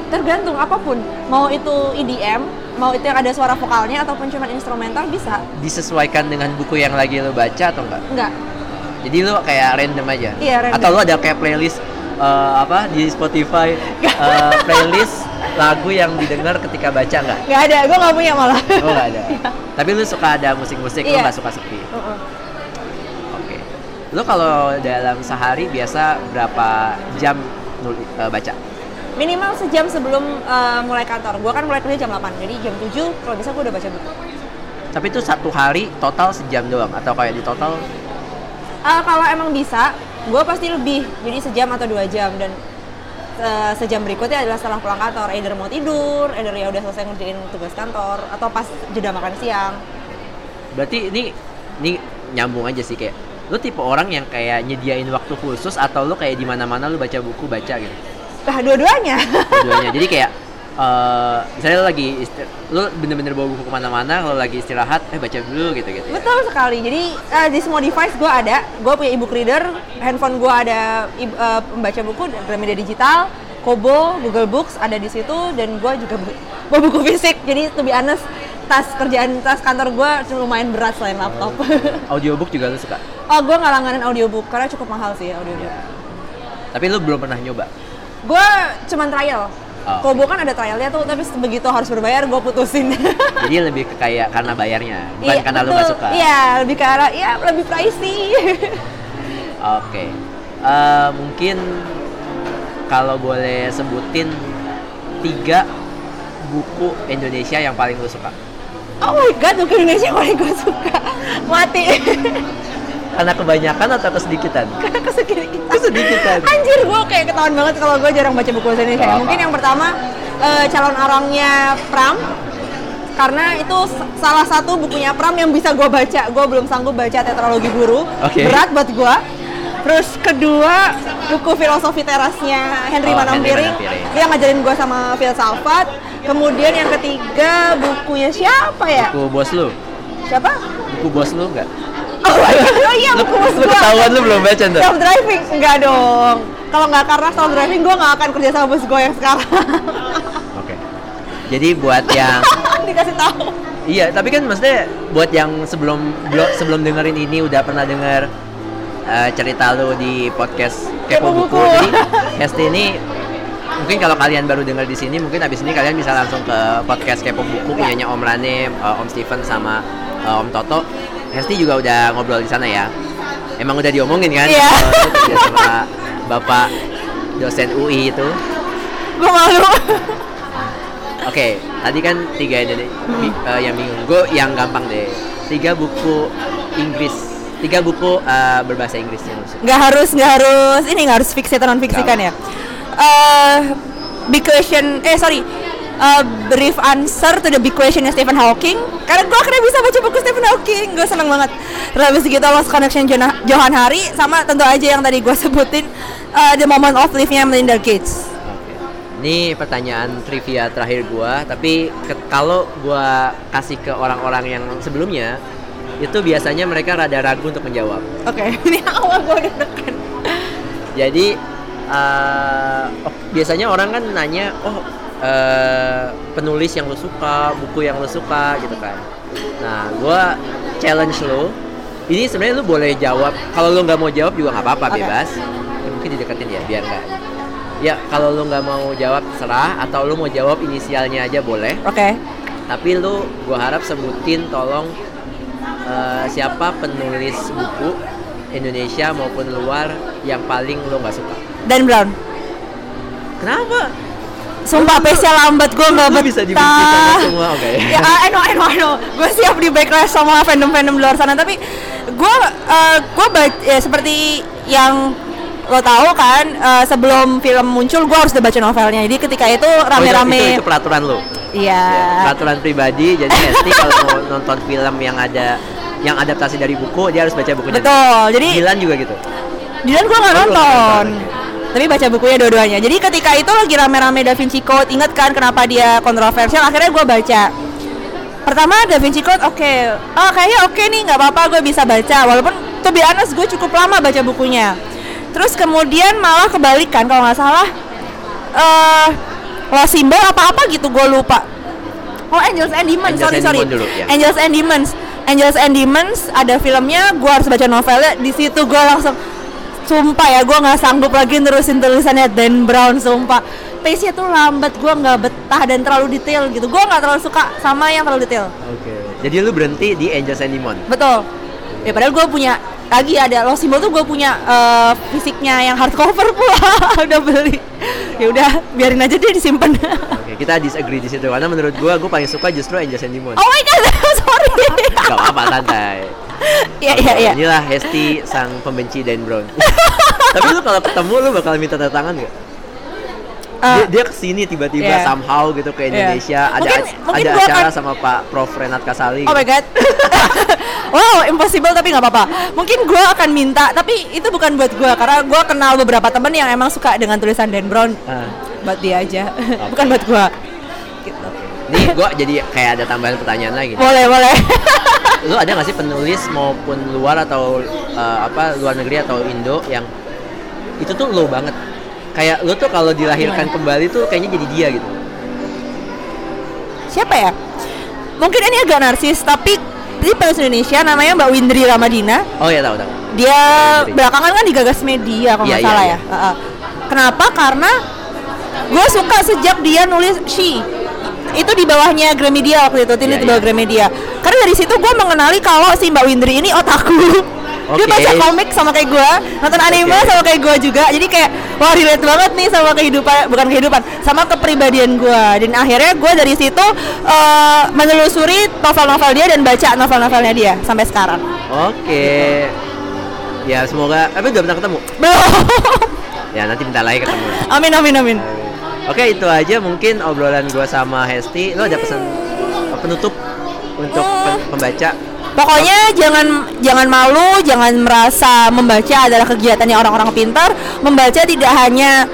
Tergantung apa pun. Mau itu EDM, mau itu yang ada suara vokalnya ataupun cuma instrumental bisa. Disesuaikan dengan buku yang lagi lu baca atau enggak? Enggak. Jadi lu kayak random aja. Iya, random. Atau lu ada kayak playlist eh, apa di Spotify eh, playlist lagu yang didengar ketika baca enggak? Enggak ada, gue nggak punya malah. Oh nggak ada. Tapi lu suka ada musik-musik, Iya. nggak suka sepi. Heeh. Oke. Lu kalau dalam sehari biasa berapa jam nuli, eh, baca? Minimal sejam sebelum eh, mulai kantor. Gue kan mulai kerja jam 8, jadi jam 7 kalau bisa gue udah baca buku. Tapi itu satu hari total sejam doang atau kayak di total? Eh, kalau emang bisa, gue pasti lebih. Jadi sejam atau dua jam dan eh, sejam berikutnya adalah setelah pulang kantor. Either mau tidur, either ya udah selesai ngerjain tugas kantor, atau pas jeda makan siang. Berarti ini ini nyambung aja sih kayak lu tipe orang yang kayak nyediain waktu khusus atau lu kayak di mana-mana lu baca buku baca gitu. Nah, dua-duanya. Keduanya. Jadi kayak eh misalnya lagi lu bener-bener bawa buku ke mana-mana kalau lagi istirahat eh baca dulu gitu gitu Betul sekali. Jadi eh, di semua device gue ada. Gue punya e-book reader, handphone gue ada e- eh, pembaca buku, Gramedia Digital, Kobo, Google Books ada di situ, dan gue juga bawa buku fisik. Jadi to be honest, tas kerjaan tas kantor gue lumayan berat selain laptop. audiobook juga lu suka oh, gue nggak langganan audiobook karena cukup mahal sih audiobook. tapi lu belum pernah nyoba Gue cuman trial. Oh. Kobo kan ada trialnya tuh, tapi begitu harus berbayar gue putusin. jadi lebih ke kayak karena bayarnya bukan Iya, karena lu betul. gak suka Iya, lebih ke arah, ya lebih pricey. Oke, Eh, mungkin kalau boleh sebutin tiga buku Indonesia yang paling lu suka. Oh my god, buku Indonesia yang paling gue suka. Mati. Karena kebanyakan atau kesedikitan? Karena kesekian Kesedikitan. Anjir, gue kayak ketahuan banget kalau gue jarang baca buku bahasa Indonesia. Apa. Mungkin yang pertama eh, calon orangnya Pram. Karena itu salah satu bukunya Pram yang bisa gue baca. Gue belum sanggup baca tetralogi guru. Oke. Berat buat gue. Terus kedua, buku filosofi terasnya Henry Oh, Manampiring. Dia ngajarin gue sama filsafat. Kemudian yang ketiga, bukunya siapa ya? Buku bos lu? Siapa? Buku bos lu nggak? Oh, God. oh iya, buku bos lu ketahuan lu belum baca tuh? Self driving enggak dong. Kalau nggak karena self driving gue nggak akan kerja sama bos gue yang sekarang. Oke. Jadi buat yang Dikasih tahu. Iya, tapi kan maksudnya buat yang sebelum belum sebelum dengerin ini udah pernah denger eh, cerita lu di podcast Kepo Kepo Buku. Buku. Jadi Hesti ini mungkin kalau kalian baru denger di sini, mungkin abis ini kalian bisa langsung ke podcast Kepo Buku punyanya Om Rane, eh, Om Steven sama eh, Om Toto. Hesti juga udah ngobrol di sana ya. Emang udah diomongin kan? Iya. lu kerja sama Bapak dosen UI itu. Gue malu. Oke, tadi kan tiga ini yang bingung. Gue yang gampang deh. Tiga buku Inggris, tiga buku eh, berbahasa Inggris yang. Nggak harus nggak harus ini nggak harus fiksi atau non fiksikan ya. Eh big question eh sorry. Eh, brief answer to the big question Stephen Hawking. Karena gue akhirnya bisa baca buku Stephen Hawking. Gue seneng banget. Terus habis gitu Lost Connection Johan Hari sama tentu aja yang tadi gue sebutin eh, The Moment of Life-nya Melinda Gates. Ini pertanyaan trivia terakhir gua, tapi kalau gua kasih ke orang-orang yang sebelumnya, itu biasanya mereka rada ragu untuk menjawab. oke ini awal gue deg-degan Jadi eh, oh, biasanya orang kan nanya, oh eh, penulis yang lu suka, buku yang lu suka gitu kan. Nah, gua challenge lu. Ini sebenarnya lu boleh jawab. Kalau lu nggak mau jawab juga nggak apa-apa, Oke. bebas. Ya, mungkin dideketin ya, biar nggak. Ya, kalau lu nggak mau jawab serah, atau lu mau jawab inisialnya aja boleh. oke Tapi lu, gua harap sebutin tolong eh, siapa penulis buku Indonesia maupun luar yang paling lo nggak suka? Dan Brown. Kenapa? Sumpah pace-nya lambat gue nggak betah. bisa sama semua, oke. ya, I know, I know, I know. Gue siap di backlash sama fandom-fandom luar sana, tapi gue uh, gue ya, seperti yang lo tahu kan eh, sebelum film muncul gue harus udah baca novelnya jadi ketika itu Oh, itu- rame-rame itu, itu peraturan lo. iya Ya, peraturan pribadi. Jadi Hesti kalau mau nonton film yang ada yang adaptasi dari buku, dia harus baca bukunya. betul jadi Dilan juga gitu. Dylan gue nggak Oh, nonton nonton, tapi baca bukunya dua-duanya. Jadi ketika itu lagi rame-rame Da Vinci Code inget kan kenapa dia kontroversial? Akhirnya gue baca. Pertama Da Vinci Code oke. Oh kayaknya oke nih nggak apa-apa gue bisa baca. Walaupun to be honest gue cukup lama baca bukunya. Terus kemudian malah kebalikan kalau nggak salah eh Lost Symbol apa-apa gitu gue lupa. Oh Angels and Demons, Angels sorry and sorry. Demons dulu, ya. Angels and Demons, Angels and Demons ada filmnya, gue harus baca novelnya. Di situ gue langsung, sumpah ya, gue nggak sanggup lagi nerusin tulisannya Dan Brown, sumpah. Pace-nya tuh lambat, gue nggak betah dan terlalu detail gitu. Gue nggak terlalu suka sama yang terlalu detail. Oke. Jadi lu berhenti di Angels and Demon. Betul. Ya padahal gue punya lagi ada Lost Symbol tuh gue punya eh, fisiknya yang hardcover pula udah beli. Ya udah biarin aja dia disimpan. Oke, kita disagree di situ karena menurut gua gua paling suka justru Angels and Demon. oh my god, sorry. Gak apa-apa santai. Iya iya iya. Inilah Hesti sang pembenci Dan Brown. Tapi lu kalau ketemu lu bakal minta tanda tangan gak? Eh, dia, dia ke sini tiba-tiba iya. somehow gitu ke Indonesia ada Mungkin- mungkin ada acara akan- sama Pak Prof Renat Kasali Oh my god. wow, impossible tapi nggak apa-apa. Mungkin gue akan minta, tapi itu bukan buat gue karena gue kenal beberapa temen yang emang suka dengan tulisan Dan Brown. Ah, Buat dia aja, bukan buat gue. Nih gua jadi kayak ada tambahan pertanyaan lagi Boleh boleh. lu ada gak sih penulis maupun luar atau eh, apa luar negeri atau Indo yang itu tuh lo banget kayak lu tuh kalau dilahirkan Gimana? kembali tuh kayaknya jadi dia gitu Siapa ya? Mungkin ini agak narsis, tapi ini penulis Indonesia namanya Mbak Windri Ramadina. oh ya tahu tahu Dia Windri. belakangan kan digagas media kalau Iya, nggak iya, salah iya. ya. Heeh. Kenapa? Karena gue suka sejak dia nulis She itu di bawahnya Gramedia waktu itu, Tini Iya, di bawah iya. Gramedia. Karena dari situ gue mengenali kalau si Mbak Windri ini otaku. Dia Oke. baca komik sama kayak gue, nonton anime Oke. sama kayak gue juga. Jadi kayak wah relate banget nih sama kehidupan, bukan kehidupan, sama kepribadian gue. Dan akhirnya gue dari situ eh, menelusuri novel-novel dia dan baca novel-novelnya dia sampai sekarang. oke ya semoga tapi udah pernah ketemu Belum. ya nanti bentar lagi ketemu amin amin amin. Oke itu aja mungkin obrolan gua sama Hesti. Lo ada pesan penutup untuk pe- pembaca? Pokoknya jangan jangan malu, jangan merasa membaca adalah kegiatannya orang-orang pintar. Membaca tidak hanya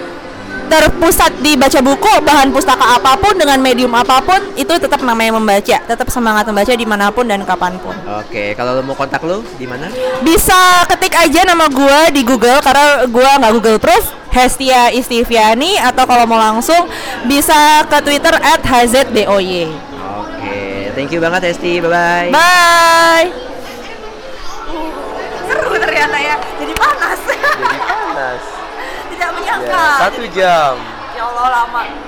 terpusat di baca buku, bahan pustaka apa pun dengan medium apa pun itu tetap namanya membaca. Tetap semangat membaca di mana pun dan kapan pun. Oke, kalau lo mau kontak lo di mana? Bisa ketik aja nama gua di Google karena gua nggak Google Proof. Hestia Istiviani atau kalau mau langsung bisa ke Twitter @hzdoy. Oke, thank you banget Hesti. Bye bye. Bye. Seru ternyata ya. Jadi panas. Panas. Tidak menyangka. Satu jam. Ya Allah lama.